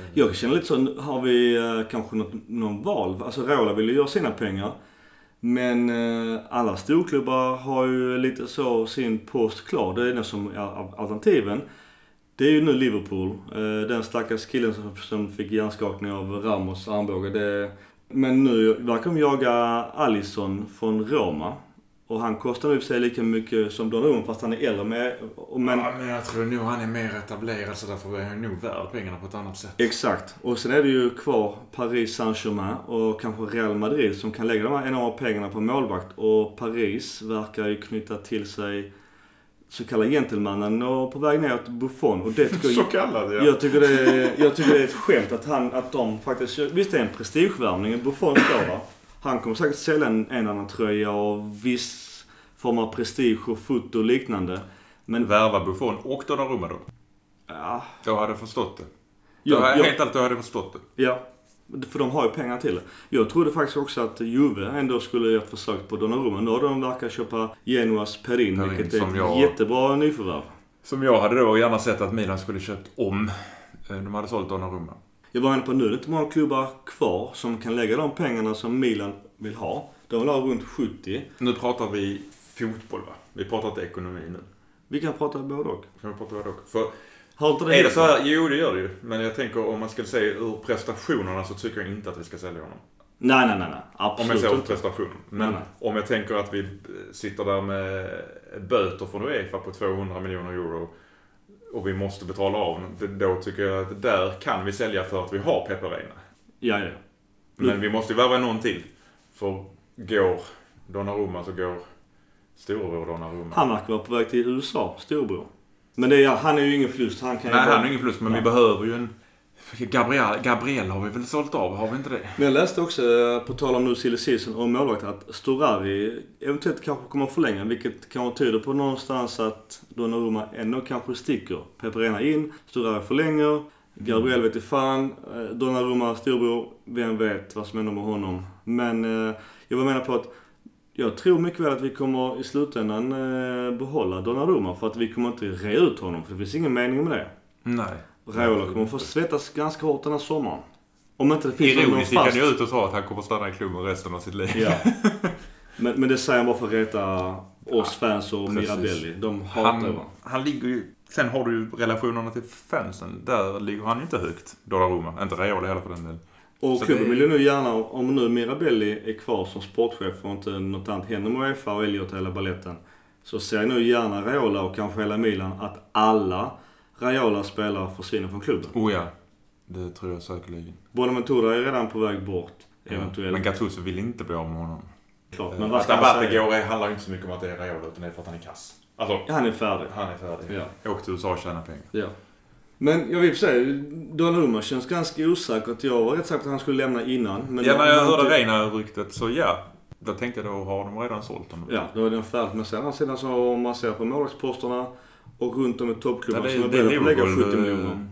Mm. Jag känner lite så, har vi eh, kanske något, någon val? Alltså Rola vill ju göra sina pengar. Men eh, alla storklubbar har ju lite så sin post klar. Det är den som är alternativen. Det är ju nu Liverpool. Eh, den stackars killen som, som fick hjärnskakning av Ramos armbåge. Det, men nu verkar de jaga Alisson från Roma. Och han kostar för sig lika mycket som Donnarumma fast han är äldre. Och- men, ja, men jag tror nog han är mer etablerad så därför är han nog värd pengarna på ett annat sätt. Exakt. Och sen är det ju kvar Paris Saint-Germain och kanske Real Madrid som kan lägga de här enorma pengarna på målvakt. Och Paris verkar ju knyta till sig så kallade gentlemannen och på väg ner till Buffon. Och det tycker Så jag, kallad ja. jag, tycker det är, jag tycker det är ett skämt att, han, att de faktiskt... Visst det är en prestigevärvning. Buffon står där. Han kommer säkert sälja en, en annan tröja och viss form av prestige och foto och liknande. Men Värva Buffon och Donnarumma då. ja, Då hade jag förstått det. Då jag, helt ärligt, då hade jag förstått det. Ja, för de har ju pengar till det. Jag trodde faktiskt också att Juve ändå skulle göra ett försök på Donnarumma. Nu har de verkar köpa Genuas Perin, Perin, vilket är ett jag- jättebra nyförvärv. Som jag hade då gärna sett att Milan skulle köpt om eh, de hade sålt Donnarumma. Jag var inne på nu, det är inte många klubbar kvar som kan lägga de pengarna som Milan vill ha. De vill ha runt 70. Nu pratar vi fotboll va? Vi pratar inte ekonomi nu. Vi kan prata både och. Kan vi prata vad dock? För Har inte det är det så här? Jo, det gör det ju. Men jag tänker om man ska se ur prestationerna så tycker jag inte att vi ska sälja honom. Nej, nej, nej, nej. Om jag Absolut ser ur inte. prestation. Men Nej, nej. om jag tänker att vi sitter där med böter från Uefa på 200 miljoner euro och vi måste betala av då tycker jag att där kan vi sälja för att vi har Peperina. Ja, ja. Men vi måste ju värva någon till. För går Donnarumma så går storebror Donnarumma. Han verkar vara på väg till USA, storbror. Men det är, han är ju ingen förlust. Han kan ju Nej, bara- han är ingen förlust, men vi Nej. behöver ju en... Gabriel, Gabriel har vi väl sålt av, har vi inte det? Men jag läste också, eh, på tal om nu silly season och målvakt, att Storari eventuellt kanske kommer att förlänga. Vilket kanske tyder på någonstans att Donnarumma ändå kanske sticker. Peperena in, Storari förlänger. Gabriel vet fan. eh, Donnarumma storbror, vem vet vad som händer med honom. Men eh, jag vill mena på att jag tror mycket väl att vi kommer i slutändan eh, behålla Donnarumma. För att vi kommer inte rea ut honom. För det finns ingen mening med det. Nej. Raiola kommer få svettas ganska hårt den här sommaren. Om inte det finns någon Ironiskt gick han ju ut och sa att han kommer stanna i klubben resten av sitt liv. Ja. Men, men det säger han bara för att reta oss fans och precis. Mirabelli. De hatar Han, han ligger ju... Sen har du ju relationerna till fansen. Där ligger han ju inte högt. Donnarumma. Inte Raiola heller för den delen. Och Så klubben det- vill ju nu gärna, om nu Mirabelli är kvar som sportchef och inte något annat händer med Uefa och Elliot och hela balletten. Så ser nu gärna Raiola och kanske hela Milan att alla Raiola-spelare försvinner från klubben. Oh ja. Det tror jag säkerligen. Bonaventura är redan på väg bort. Eventuellt. Men Gattuso vill inte bli av med honom. Klart. Men vad att ska man Abate går handlar inte så mycket om att det är Raiola utan det är för att han är kass. Alltså, Han är färdig. han är färdig. Ja. Åk till USA och tjäna pengar. Ja. Men jag vill säga, Donnarumma känns ganska osäkert. Jag var rätt säker på att han skulle lämna innan. Men ja, när jag hörde inte- Reina-ryktet så ja. Då tänkte jag då har de redan sålt honom. Ja, då är den färdig. Men sen andra sidan så om man ser på målvaktsposterna och runt om i Ja, toppklubbarna det, som är beredda på att lägga Liverpool, 70 eh, miljoner.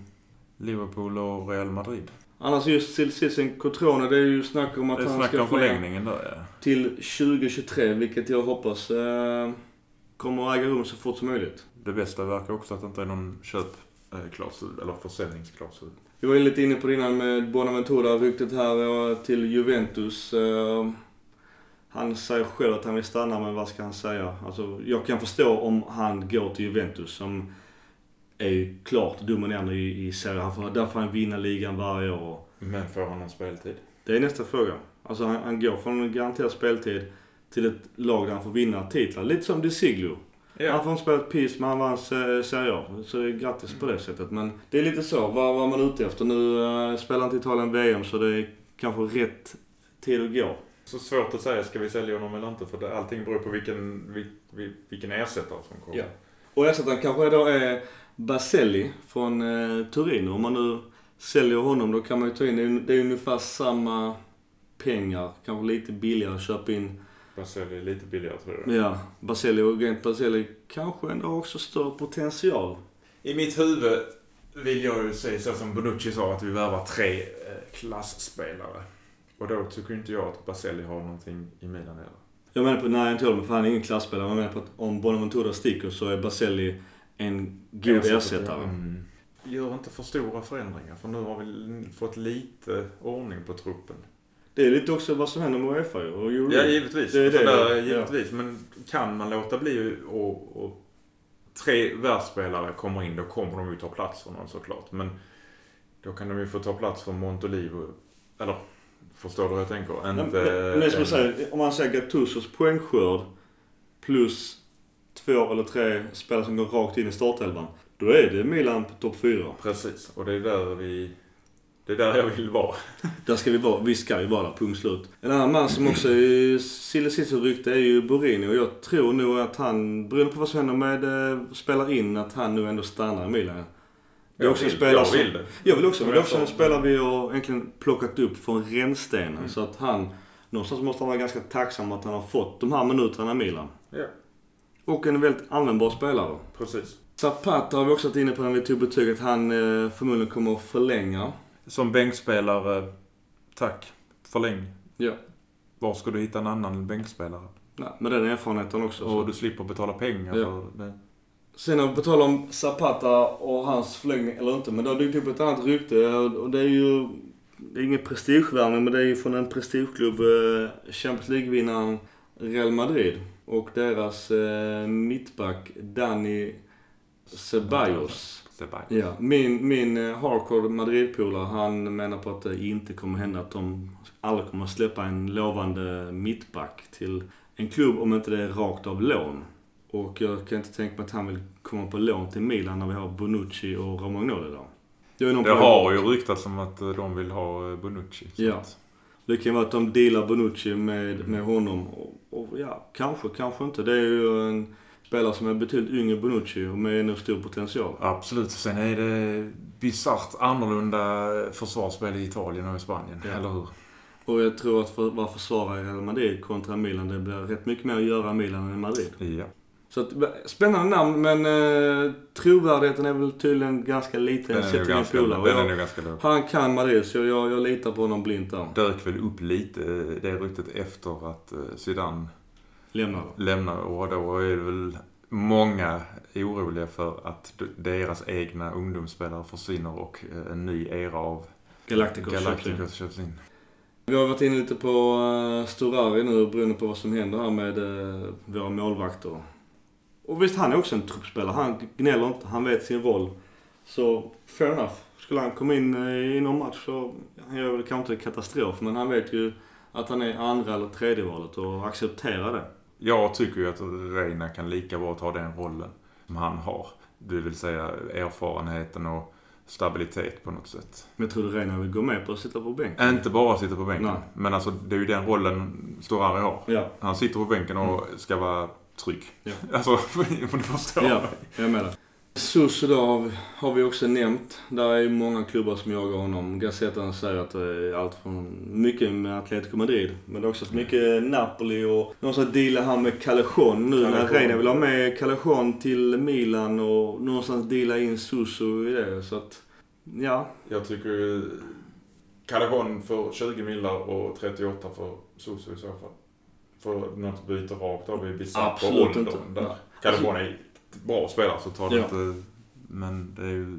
Liverpool och Real Madrid. Annars just till Cotrone, det är ju snack om att han ska om förlängningen där ja. till 2023, vilket jag hoppas eh, kommer att äga rum så fort som möjligt. Det bästa verkar också att det inte är någon köpklausul, eller försäljningsklausul. Vi var ju lite inne på det innan med Bonaventura, ryktet här eh, till Juventus. Eh, Han säger själv att han vill stanna, men vad ska han säga? Alltså, jag kan förstå om han går till Juventus som är ju klart dominerande i, i serien. Han får, där får han vinna ligan varje år. Men får han någon speltid? Det är nästa fråga. Alltså han, han går från garanterad speltid till ett lag där han får vinna titlar. Lite som Di Siglio. Han får inte spela ett piss, men han vann se- Serie A. Så grattis på det sättet. Men det är lite så. Vad, vad man är ute efter. Nu uh, spelar inte Italien VM, så det är kanske rätt tid att gå. Så svårt att säga, ska vi sälja honom eller inte? För det, allting beror på vilken, vil, vil, vilken ersättare som kommer. Ja. Och ersättaren kanske då är Baselli från eh, Torino. Om man nu säljer honom, då kan man ju ta in, det är, det är ungefär samma pengar. Kanske lite billigare att köpa in Baselli är lite billigare tror jag. Ja, Baselli och rent Baselli kanske ändå har också större potential. I mitt huvud vill jag ju säga så som Bonucci sa, att vi värvar tre eh, klassspelare. Och då tycker inte jag att Baselli har någonting i Milan heller. Jag menar på, nej inte jag, för han är ingen klasspelare. Jag menar på att om Bonaventura sticker så är Baselli en god ersättare. Mm. Gör inte för stora förändringar, för nu har vi fått lite ordning på truppen. Det är lite också vad som händer med Uefa ju, och Euro. Ja, givetvis. Det är det, Så där, ja. givetvis. Men kan man låta bli och, och tre världsspelare kommer in, då kommer de ju ta plats för någon såklart. Men då kan de ju få ta plats för Montolivo. Eller, förstår du hur jag tänker? Men, Inte... men, men är som du säger, om man säger Gattusos poängskörd plus två eller tre spelare som går rakt in i startelvan. Då är det Milan på topp fyra. Precis, och det är där vi... Det är där jag vill vara. Där ska vi vara. Vi ska ju vara där, punkt slut. En annan man som också är silly rykte är ju Borini och jag tror nog att han, beroende på vad som händer med eh, spelar in, att han nu ändå stannar i Milan. Det är också en vill, spelare jag vill det. Jag vill också, men det är också en spelare vi har egentligen plockat upp från rännstenen. Mm. Så att han, någonstans måste han vara ganska tacksam att han har fått de här minuterna i Milan. Ja, Och en väldigt användbar spelare. precis. Zapata har vi också varit inne på när vi tog betyget. Han eh, förmodligen kommer att förlänga. Som bänkspelare, tack. Förläng. Ja. Var ska du hitta en annan bänkspelare? Nej, med den erfarenheten också. så. Och du slipper betala pengar Ja. för det. Sen på tal om Zapata och hans förlängning, eller inte, men det har dykt upp ett annat rykte och det är ju... Det är ingen prestigevärvning, men det är ju från en prestigeklubb, eh, Champions League-vinnaren Real Madrid. Och deras eh, mittback Dani Ceballos. Ceballos. Ja, min, min eh, hardcore Madrid-polare, han menar på att det inte kommer hända att de aldrig kommer släppa en lovande mittback till en klubb om inte det är rakt av lån. Och jag kan inte tänka mig att han vill komma på lån till Milan när vi har Bonucci och Romagnoli där. Det, Det har ju ryktats om att eh, de vill ha eh, Bonucci. Ja. att- Det kan vara att de dealar Bonucci med, med honom. Och, och ja, kanske, kanske inte. Det är ju en spelare som är betydligt yngre Bonucci och med ännu stor potential. Absolut. Sen är det bisarrt annorlunda försvarsspel i Italien och i Spanien. Ja. Eller hur? Och jag tror att för, vara försvarare i Real Madrid kontra Milan, det blir rätt mycket mer att göra i Milan än i Madrid. Ja. Så att, spännande namn, men eh, trovärdigheten är väl tydligen ganska liten. Den är ganska, den är ganska låg. Han kan Madrid, så jag, jag litar på honom blint där. Dök väl upp lite eh, det ryktet efter att eh, Zidane Lämnar då. lämnade och då är det väl många oroliga för att deras egna ungdomsspelare försvinner och eh, en ny era av Galacticos. Galacticos köps in. Vi har varit inne lite på uh, Storari nu beroende på vad som händer här med uh, våra målvakter. Och visst, han är också en truppspelare. Han gnäller inte. Han vet sin roll. Så, fair enough. Skulle han komma in eh, i någon match så, han gör väl kanske inte katastrof, men han vet ju att han är andra eller tredje valet och accepterar det. Jag tycker ju att Reina kan lika bra ta den rollen som han har. Det vill säga erfarenheten och stabilitet på något sätt. Men tror du Reina vill gå med på att sitta på bänken. Inte bara sitta på bänken. Nej. Men alltså det är ju den rollen Storari har. Ja, Han sitter på bänken och ska vara trygg. Ja. Alltså, får du förstå ja, mig? jag menar. Susu då har vi, också nämnt. Där är många klubbar som jagar honom. Gazettan säger att det är allt från mycket med Atletico Madrid. Men det är också mycket Napoli och någonstans dealar han med Callejon nu när Callejon. Reina vill ha med Callejon till Milan och någonstans deala in Susu i det. Så att, ja. Jag tycker Callejon för 20 millar och 38 för Soso i så fall. För något byte rakt av i bisarrt på åldern där. Callejon är bra spelare så tar det Ja. inte... Men det är ju...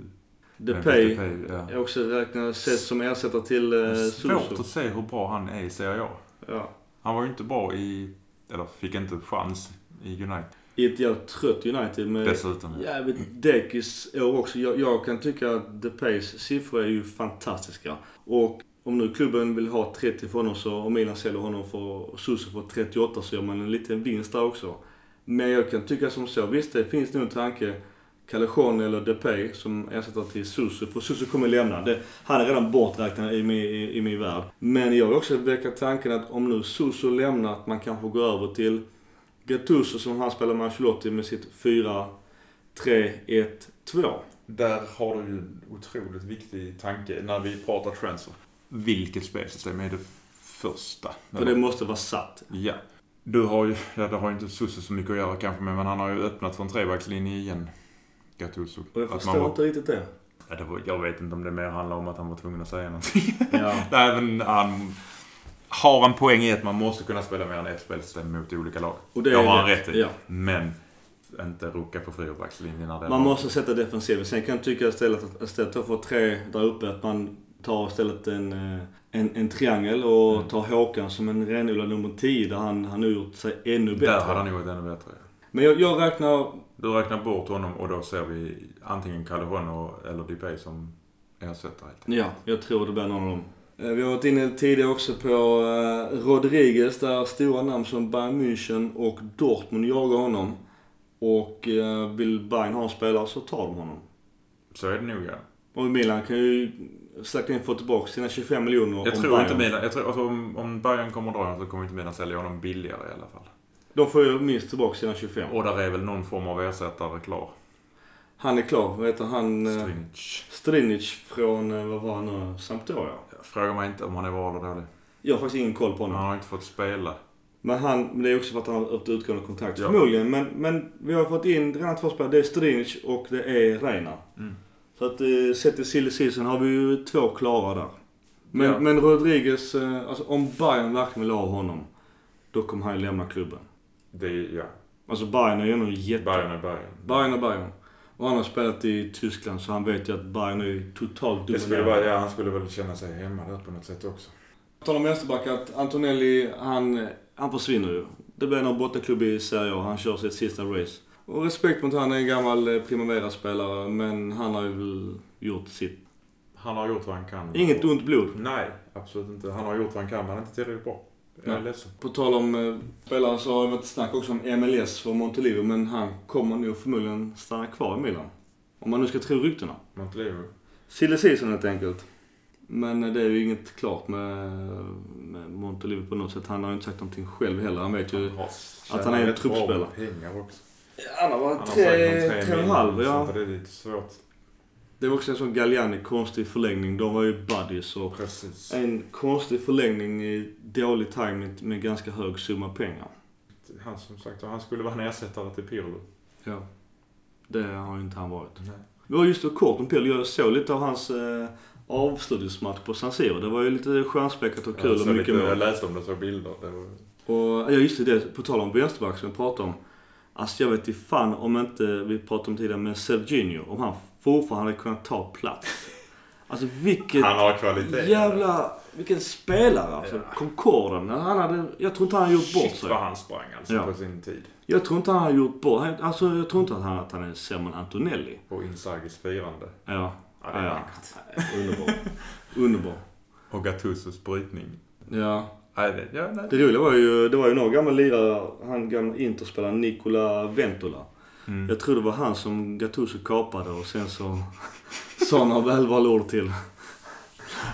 Depay ja. är också räknat sett som ersättare till eh, är svårt Suso. att se hur bra han är i Serie A. Ja. Han var ju inte bra i... Eller fick inte chans i United I ett jävligt trött United med dessutom. jävligt dekis år också. Jag, jag kan tycka att Depays siffror är ju fantastiska. Och om nu klubben vill ha 30 för honom så, och Milan säljer honom för Suso för 38 så gör man en liten vinst där också. Men jag kan tycka som så, visst det finns nog en tanke Callejon eller Depay som ersätter till Susu. För Susu kommer lämna. Det, han är redan borträknad i min, i, i min värld. Men jag vill också väcka tanken att om nu Susu lämnar att man kanske går över till Gattuso som han spelar med Ancelotti med sitt 4-3-1-2. Där har du ju en otroligt viktig tanke när vi pratar transfer. Vilket spelsystem är det första? För det måste vara satt. Ja. Du har ju, ja, det har ju inte Susse så mycket att göra kanske med, men han har ju öppnat för en trebackslinje igen. Gattuso. Och jag Att man förstår var- inte riktigt det. Ja, det var, jag vet inte om det mer handlar om att han var tvungen att säga någonting. Ja. Nej, men han har en poäng i att man måste kunna spela mer än ett spelsystem mot olika lag. Och det är har han rätt i. Ja. Men inte rucka på fyrbackslinjen Man måste sätta defensiven. Sen kan jag tycka istället att istället för tre där uppe att man tar istället en, eh, en, en triangel och Mm. tar Håkan som en renodlad nummer 10 där han, han har gjort sig ännu bättre. Där hade han ju varit ännu bättre. Men jag, jag räknar Du räknar bort honom och då ser vi antingen Callejon och- eller Depay som ersättare. Ja, jag tror det blir någon av dem. Eh, Vi har varit inne tidigare också på eh, Rodriguez där stora namn som Bayern München och Dortmund jagar honom. Och vill Bayern ha en spelare så tar de honom. Så är det nog ja. Och Milan kan ju säkert in få tillbaka sina 25 miljoner Jag tror Bayern- inte Milan, jag tror, alltså, om, om Bayern kommer dra honom så kommer inte Milan sälja honom billigare i alla fall. De får ju minst tillbaka sina 25. Och där är väl någon form av ersättare klar. Han är klar. Vad heter han? eh, Strinic. Strinic från, eh, vad var han nu? Sampdoria. Fråga mig inte om han är bra eller dålig. Jag har faktiskt ingen koll på Han honom. har inte fått spela. Men han, men det är också för att han har ett utgående kontrakt. Ja. Förmodligen. Men, men vi har fått in redan två spelare. Det är Strinic och det är Reina. Mm. Så att eh, sett till silly season har vi ju två klara där. Men, Ja. men Rodriguez, eh, alltså om Bayern verkligen vill ha honom. Då kommer han ju lämna klubben. Det ja. Alltså Bayern är ju ändå jätte... Bayern är Bayern. Bayern är Bayern. Och han har spelat i Tyskland så han vet ju att Bayern är totalt dominerande. ja, han skulle väl känna sig hemma där på något sätt också. På tal om vänsterback att Antonelli, han, han försvinner ju. Det blir någon bottenklubb i Serie A. Han kör sitt sista race. Och respekt mot han är en gammal eh, Primavera-spelare men han har ju väl gjort sitt. Han har gjort vad han kan. Inget ont blod. Nej, absolut inte. Han har gjort vad han kan, men han är inte tillräckligt bra. Jag är ledsen. På tal om eh, spelare så har det varit snack också om MLS för Montelivo men han kommer nog förmodligen stanna kvar i Milan. Om man nu ska tro ryktena. Monteleo. Silly season helt enkelt. Men eh, det är ju inget klart med, med Montelivo på något sätt. Han har ju inte sagt någonting själv heller. Han vet ju... Han att han är en truppspelare. pengar också. Han har varit tre, tre, och en halv, ja. Det är lite svårt. Det var också en sån Galliani konstig förlängning. De var ju buddies och Precis. en konstig förlängning i dålig timing med ganska hög summa pengar. Han som sagt, han skulle vara en ersättare till Pirlo. Ja. Det har ju inte han varit. Nej. Det var just det kort om Pirlo. Jag såg lite av hans eh, avslutningsmatch på San Siro. Det var ju lite stjärnspäckat och kul och mycket lite, jag läste om det, såg bilder. Det var... Och ja, just det. På tal om vänsterback som jag pratade om. Alltså jag vet inte fan om inte, vi pratade om tidigare, men Serginho. Om han fortfarande hade kunnat ta plats. Alltså vilket Han har kvalitet. jävla, vilken spelare alltså. Ja. Concorden. Han hade, jag tror inte han hade gjort bort Shit sig. vad han sprang alltså Ja. på sin tid. Jag tror inte han har gjort bort han- Alltså jag tror inte att han, att han är sämre än Antonelli. Och Inzagis firande. Ja. Ja, det är ja. Underbar. Underbar. Och Gattusos brytning. Ja. Nej, det, ja, nej. Det roliga var ju, det var ju någon gammal lirare, han gamla interspelaren Nicola Ventola. Mm. Jag tror det var han som Gattuso kapade och sen så sa några välvalda ord till.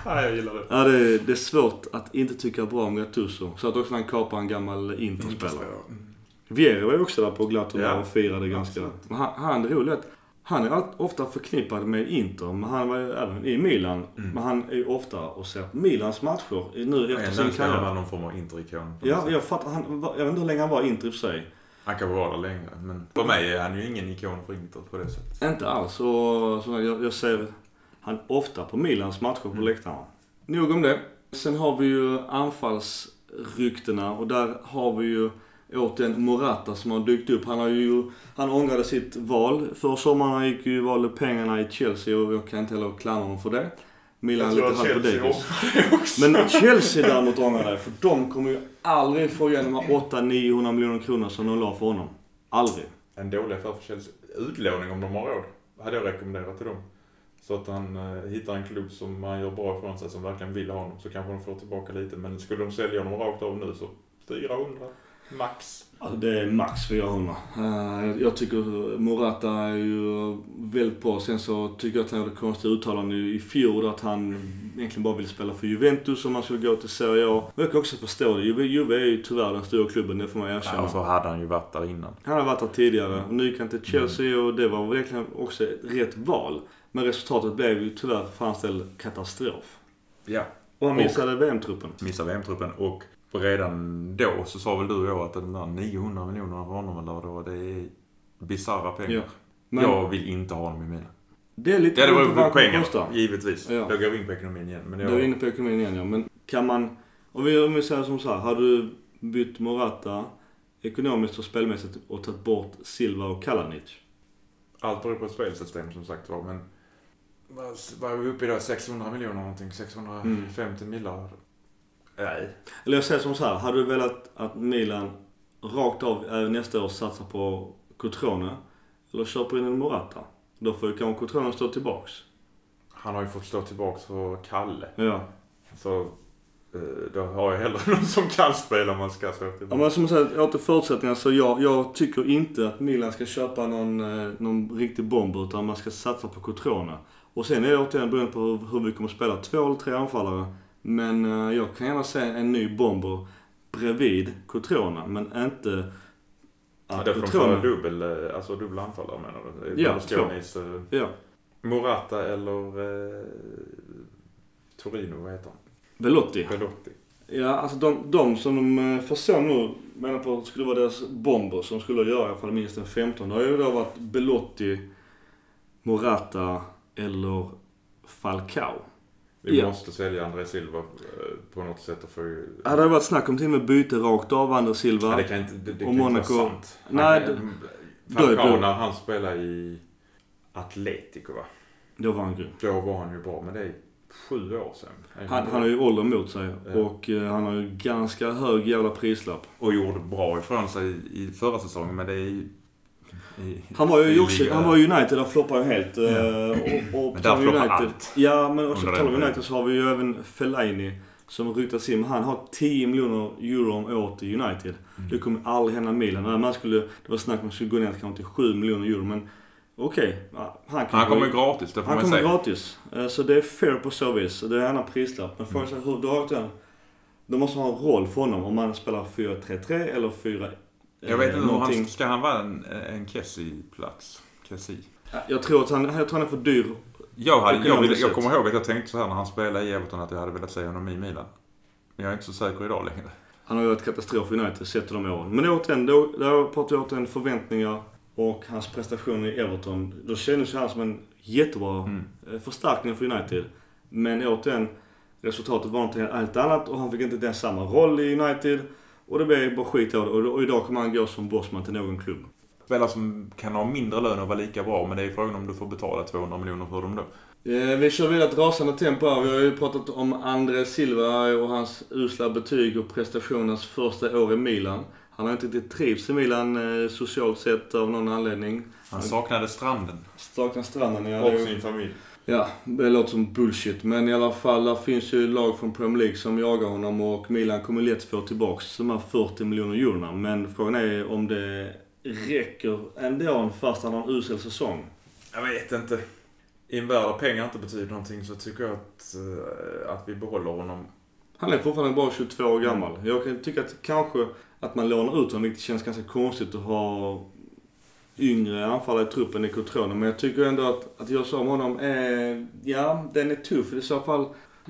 Ja, jag gillar det. Ja, det, är- det är svårt att inte tycka bra om Gattuso. Så att också han kapade en gammal interspelare. Mm. Vieri var ju också där på Glaton Ja, och firade ganska. han, han att han är ofta förknippad med Inter, men han var ju även i Milan. Mm. Men han är ju ofta och ser Milans matcher nu efter sin karriär. vara någon form av interikon. Ja, sätt. jag fattar. Han, jag vet inte hur länge han var Inter i och för sig. Han kan vara där längre. Men för mig är han ju ingen ikon för Inter på det sättet. Inte alls. Och, så jag, jag ser han ofta på Milans matcher på Mm. läktarna. nog om det. Sen har vi ju anfallsryktena och där har vi ju återigen Morata som har dykt upp. Han har ju, han ångrade sitt val för sommaren. Han gick ju valde pengarna i Chelsea och jag kan inte heller klandra honom för det. Milan lite halvt på Davis. Men Chelsea däremot ångrar det. För de kommer ju aldrig få igen de här 800-900 miljoner kronor som de la för honom. Aldrig. En dålig affär för Chelsea. Utlåning om de har råd. Hade jag rekommenderat till dem. Så att han eh, hittar en klubb som han gör bra ifrån sig, som verkligen vill ha honom. Så kanske de får tillbaka lite. Men skulle de sälja honom rakt av nu så 400 max. Alltså det är max 400. Eh, jag tycker Morata är ju väldigt bra. Sen så tycker jag att han gjorde konstiga uttalanden i fjol att han egentligen bara ville spela för Juventus om han skulle gå till Serie A. Och jag kan också förstå det. Juve, Juve är ju tyvärr den stora klubben, det får man erkänna. Ja, och så hade han ju varit där innan. Han har varit där tidigare. Och nu gick han till Chelsea och det var verkligen också ett rätt val. Men resultatet blev ju tyvärr för hans del katastrof. Ja. Och han missade VM-truppen. Missade VM-truppen och redan då så sa väl du och jag att de där 900 miljonerna för honom eller då, det är bisarra pengar. Ja. Men Jag vill inte ha dem i Milan. det är lite Ja, det var vad kostar. Givetvis. Ja. Då går in på ekonomin igen. Men jag, Du är inne på ekonomin igen ja. Men kan man, om vi, om vi säger som så här. Har du bytt Morata ekonomiskt och spelmässigt och tagit bort Silva och Kalanic? Allt beror på spelsystem som sagt var. Men vad vad är vi uppe i då? 600 miljoner någonting? 650 millar? Nej. Eller jag säger som så här. Hade du velat att Milan rakt av även nästa år satsar på Cotrone? Eller köper in en Morata? Då får ju kanske Cotrone stå tillbaks. Han har ju fått stå tillbaks för Kalle. Ja. Så eh, då har jag hellre någon som kan spela om man ska stå Ja, tillbaks. men som sagt, åter förutsättningar så jag, jag tycker inte att Milan ska köpa någon, eh, någon riktig bomb utan man ska satsa på Cotrone. Och sen är det återigen beroende på hur, hur vi kommer att spela. Två eller tre anfallare. Men eh, jag kan gärna se en ny bomber bredvid Cotrone, men inte Ja, får de köra dubbel, eh, alltså dubbla anfallare menar du? Ja, eh, Ja. Morata eller eh, Torino, vad heter han? Belotti. Belotti. Ja, alltså de, de som de eh, förstår nu menar på skulle vara deras bomber som skulle göra i alla fall minst en 15. Det har ju då varit Belotti, Morata eller Falcao. Vi Ja. måste sälja André Silva eh, på något sätt och få ju... Ja, det varit snack om till och med byte rakt av André Silva. Ja, det kan inte, det, det Och kan Monaco- inte vara sant. Han Nej, då är Falcao det- när han spelade i Atletico va? Då var han grym. Då var han ju bra, men det är sju år sedan. Han, han har ju åldern mot sig och eh, han har ju ganska hög jävla prislapp. Och gjorde bra ifrån sig i förra säsongen, men det är ju... Han var ju också, han var United, där floppade ju helt. Ja. eh, Och, och Men där floppar United, allt. Ja, men också på United så har vi ju även Fellaini som ryktas in. Han har 10 miljoner euro om året i United. Mm. Det kommer aldrig hända Milan. Man skulle, det var snack om att skulle gå ner kanske till 7 miljoner euro, men okej. ja, han Han kommer gratis, det får Han man kommer säga. gratis. Eh, Så det är fair på så vis. Det är en annan prislapp. Men frågan är hur du har den. Då måste man ha en roll för honom. Om man spelar 4-3-3 eller 4 Jag vet eh, inte, någonting. han, ska han vara en, en Kessie-plats? Kessie? Jag tror att han, jag tror han är för dyr. Jag, hade, jag, Ekonomiskt jag kommer ihåg att jag tänkte så här när han spelade i Everton att jag hade velat se honom i Milan. Men jag är inte så säker idag längre. Han har ju varit katastrof i United sett de åren. Men återigen, då, då pratar vi återigen förväntningar och hans prestationer i Everton. Då kändes ju han som en jättebra Mm. eh, förstärkning för United. Men återigen, resultatet var något helt annat och han fick inte ens samma roll i United. Och det blev bara skit av det. Och, och idag kommer han gå som bossman till någon klubb. Spelare som kan ha mindre lön och vara lika bra, men det är frågan om du får betala 200 miljoner för dem då. Eh, vi kör vidare ett rasande tempo här. Vi har ju pratat om André Silva och hans usla betyg och prestationens första år i Milan. Han har inte riktigt trivts i Milan eh, socialt sett av någon anledning. Han saknade stranden. Saknar stranden. Ja, Och sin familj. Ja, det låter som bullshit. Men i alla fall, där finns ju lag från Premier League som jagar honom och Milan kommer lätt få tillbaks de här 40 miljoner eurona. Men frågan är om det räcker ändå fast han har en usel säsong. Jag vet inte. I en värld där pengar inte betyder någonting så tycker jag att, eh, att vi behåller honom. Han är fortfarande bara 22 år gammal. Jag kan tycka att kanske att man lånar ut honom, vilket känns ganska konstigt att ha yngre anfallare i truppen i Cotrone. Men jag tycker ändå att, att göra så om honom är, ja, den är tuff. I så fall,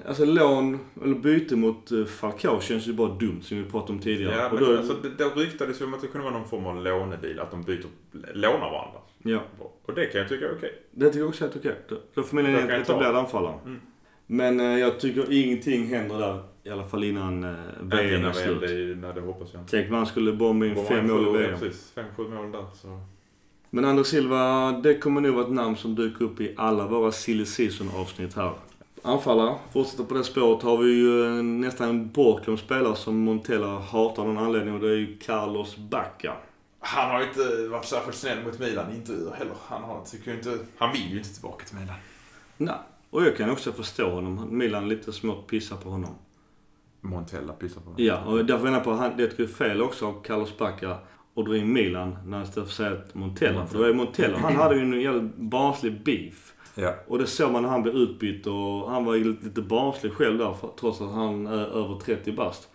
alltså lån eller byte mot eh, Falcao känns ju bara dumt, som vi pratade om tidigare. Ja, och men då, alltså, det, det ryktades ju om att det kunde vara någon form av lånedeal, att de byter, lånar varandra. ja, Och det kan jag tycka är okej. det tycker jag också är helt okej. Då- Då får kan en jag ta. etablerad anfallare. Mm. Men eh, jag tycker ingenting händer där. I alla fall innan eh, VM är slut. det, nej, det hoppas jag inte. Tänk man skulle bomba in fem mål i VM. Precis, fem, sju mål där. Så. Men Anders Silva, det kommer nog vara ett namn som dyker upp i alla våra silly season avsnitt här. Anfallare, fortsätter på det spåret, har vi ju eh, nästan en bortglömd spelare som Montella hatar av någon anledning och det är ju Carlos Bacca. Han har ju inte varit särskilt snäll mot Milan i intervjuer heller. Han, har, tycker ju inte, han vill ju inte tillbaka till Milan. Nej. Och jag kan också förstå honom. Milan lite smått pissar på honom. Montella pissar på Ja, och därför menar jag på att det är fel också av Carlos Bacca att dra in Milan när istället för säga att Montella. För då är Montella, han hade ju en jävla barnslig beef. Ja. Och det såg man när han blev utbytt och han var ju lite, barnslig själv där trots att han är över 30 bast.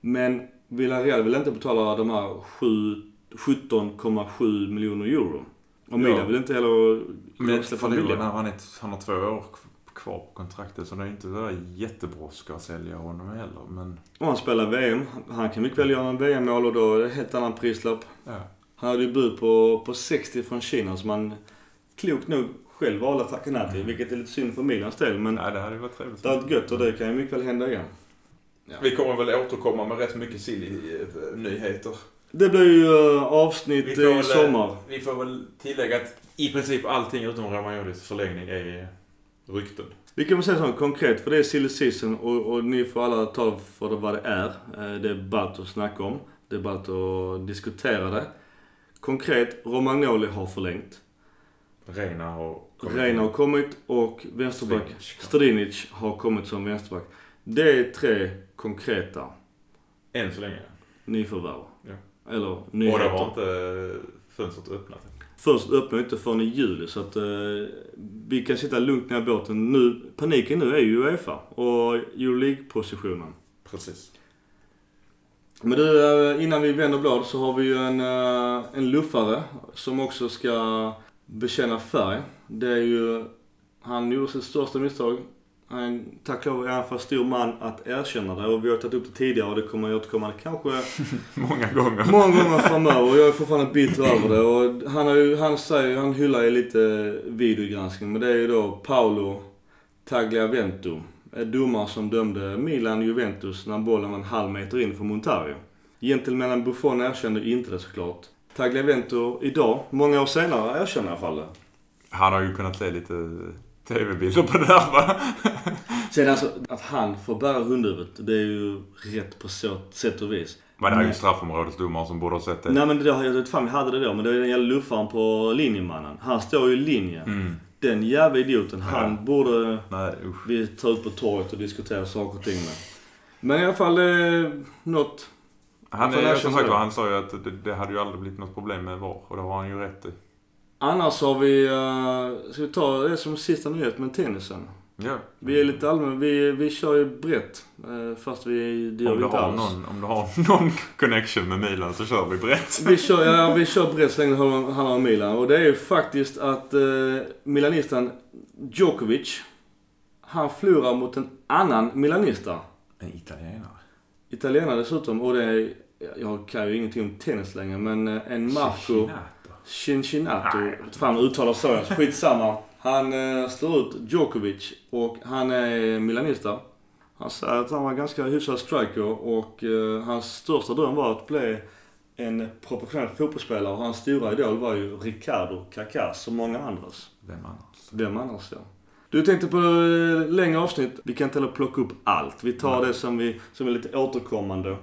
Men Villarreal vill inte betala de här sju- 17,7 miljoner euro. Och Milan Ja. vill inte heller Men släppa förlora billigare. när han, är, han har två år kvar på kontraktet så det är inte så där jättebrådska att sälja honom heller. Men Om han spelar VM, han kan mycket väl göra en VM-mål och då är det en helt annan prislapp. ja. Han hade ju bud på, på 60 från Kina som han klokt nog själv valde att tacka nej till. Vilket är lite synd för Milans del. Men Nej, det hade varit trevligt. det är ett gött och det kan ju mycket väl hända igen. Vi kommer väl återkomma med rätt mycket silly-nyheter. Det blir ju eh, avsnitt i sommar. Vi får väl tillägga att i princip allting utom Romagnolis förlängning är rykten. Vi kan väl säga så konkret, för det är silly season och, och ni får alla ta för det vad det är. Eh, Det är ballt att snacka om. Det är ballt att diskutera det. Konkret, Romagnoli har förlängt. Reina har kommit Reina har kommit och vänsterback Strinic. Har kommit som vänsterback. Det är tre konkreta Än så länge. nyförvärv. Ja. Eller Och det nyheter. var inte fönstret öppnat. Först öppnar inte förrän i juli så att eh, vi kan sitta lugnt ner i båten. Nu, paniken nu är ju Uefa och Euroleague-positionen. Precis. Men du, eh, innan vi vänder blad så har vi ju en, eh, en luffare som också ska bekänna färg. Det är ju, han gjorde sitt största misstag. Han, tack lov är han för stor man att erkänna det och vi har tagit upp det tidigare och det kommer att återkomma kanske Många gånger. många gånger framöver och jag är fortfarande bitter över det. Och han, har ju, han säger, han hyllar ju lite videogranskning men det är ju då Paolo Tagliavento. En domare som dömde Milan-Juventus när bollen var en halv meter in för Montario. Gentlemannen Buffon erkände inte det såklart. Tagliavento idag, många år senare, erkänner i alla fall det. Han har ju kunnat se lite tv-bilder på det där va? Sen alltså, att han får bära hundhuvudet, det är ju rätt på så sätt och vis. Men det är ju Nej. straffområdesdomare som borde ha sett det. Nej men det, jag vet fan vi hade det då, men det är den jävla luffaren på linjemannen. Han står ju i linje. Mm. Den jävla idioten, han borde Nej usch. vi ta ut på torget och diskutera saker och ting med. Men i alla fall, eh, något. Han, är, erkänna som sagt han sa ju att det, det hade ju aldrig blivit något problem med VAR. Och det har han ju rätt i. Annars har vi, uh, ska vi ta det som sista nyhet med tennisen? Ja. Vi är lite allmänna, vi, vi kör ju brett. eh, fast vi, det gör Om vi inte alls. någon, om du har någon connection med Milan så kör vi brett. Vi kör, ja, vi kör brett så länge det handlar om Milan. Och det är ju faktiskt att uh, milanisten Djokovic, han förlorar mot en annan milanista. En italienare. Italienare dessutom. Och det är, jag kan ju ingenting om tennis längre, men eh, en Marco Cincinnati. Nej. Fan uttalar så jag. Skitsamma. Han eh, slår ut Djokovic och han är milanista. Han säger att han var ganska hyfsad striker och eh, hans största dröm var att bli en professionell fotbollsspelare och hans stora idol var ju Ricardo Kaká, som många andras. Vem annars? Vem annars ja. Du tänkte på eh, längre avsnitt. Vi kan inte heller plocka upp allt. Vi tar Nej. det som, vi, som är lite återkommande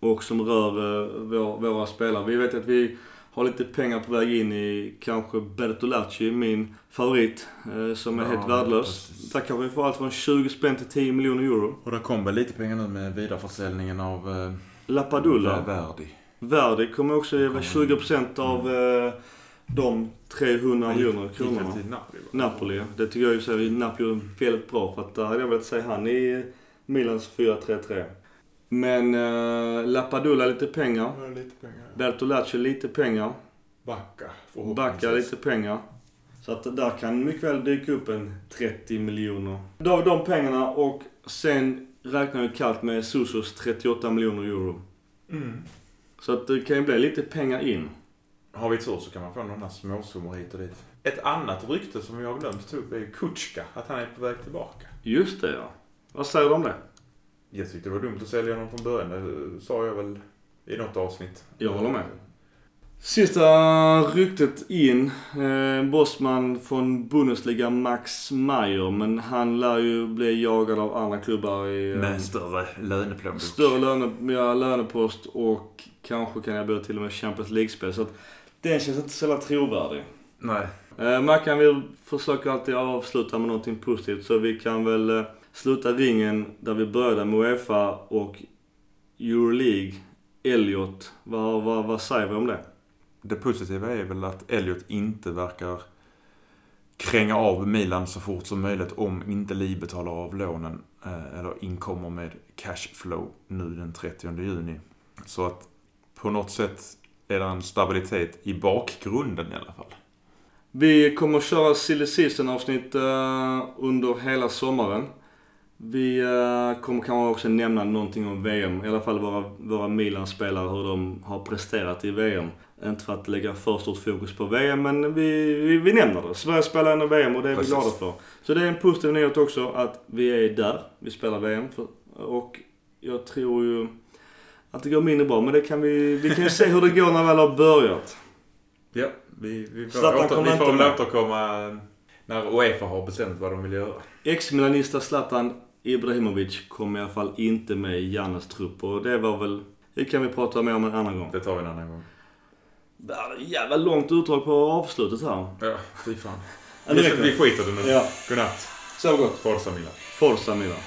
och som rör eh, vår, våra spelare. Vi vet att vi har lite pengar på väg in i kanske Bertolacci, min favorit, eh, som är Ja, helt värdelös. precis. Där kanske vi får allt från 20 spänn till 10 miljoner euro. Och det kom väl lite pengar nu med vidareförsäljningen av eh, Lapadula. Verdi. Verdi kommer också ge kommer- 20% av eh, de 300 miljoner kronorna. till Napoli? Napoli, det tycker jag ju så Napoli väldigt bra för att där hade jag velat se han i Milans 4-3-3. Men uh, Lapadula lite pengar. Ja, lite pengar. Bertolacci lite pengar. Backa Backa lite pengar. Så att där kan mycket väl dyka upp en 30 miljoner. Då har vi de pengarna och sen räknar vi kallt med Susos 38 miljoner euro. Mm. Så att det kan ju bli lite pengar in. Har vi tur så kan man få några småsummor hit och dit. Ett annat rykte som vi har glömt ta upp är Kutschka. Att han är på väg tillbaka. Just det ja. Vad säger du om det? Jag tyckte det var dumt att sälja honom från början. Det sa jag väl i något avsnitt. Jag håller med. Sista ryktet in. Eh, Bosman från Bundesliga Max Meyer. Men han lär ju bli jagad av andra klubbar i... eh, Med större löneplånbok. Större löne, ja, lönepost och kanske kan jag bli till och med Champions League-spel. Så att den känns inte så jävla trovärdig. Nej. Eh, Mackan vill försöka alltid avsluta med någonting positivt så vi kan väl eh, sluta ringen där vi började med Uefa och Euroleague. Elliot, vad, vad, vad säger vi om det? Det positiva är väl att Elliot inte verkar kränga av Milan så fort som möjligt om inte Li betalar av lånen eh, eller inkommer med cashflow nu den 30 juni. Så att på något sätt är det en stabilitet i bakgrunden i alla fall. Vi kommer att köra silly avsnitt eh, under hela sommaren. Vi eh, kommer kanske också nämna någonting om VM. I alla fall våra, våra Milan-spelare, hur de har presterat i VM. Inte för att lägga för stort fokus på VM, men vi, vi, vi nämner det. Sverige spelar ändå VM och det är Precis. vi glada för. Så det är en positiv nyhet också att vi är där. Vi spelar VM. För, och jag tror ju att det går mindre bra, men det kan vi, vi kan ju se hur det går när vi väl har börjat. Ja, vi, vi får, Zlatan åter, vi får väl återkomma när Uefa har bestämt vad de vill göra. Ex-Milanista Zlatan Ibrahimovic kom i alla fall inte med i Jannes trupp och det var väl... Det kan vi prata mer om en annan gång. Det tar vi en annan gång. Det är jävla långt utdrag på avslutet här. Ja, fy fan. Vi, skiter i det nu. Ja. Godnatt. Så gott. Forza Milan. Forza Milan.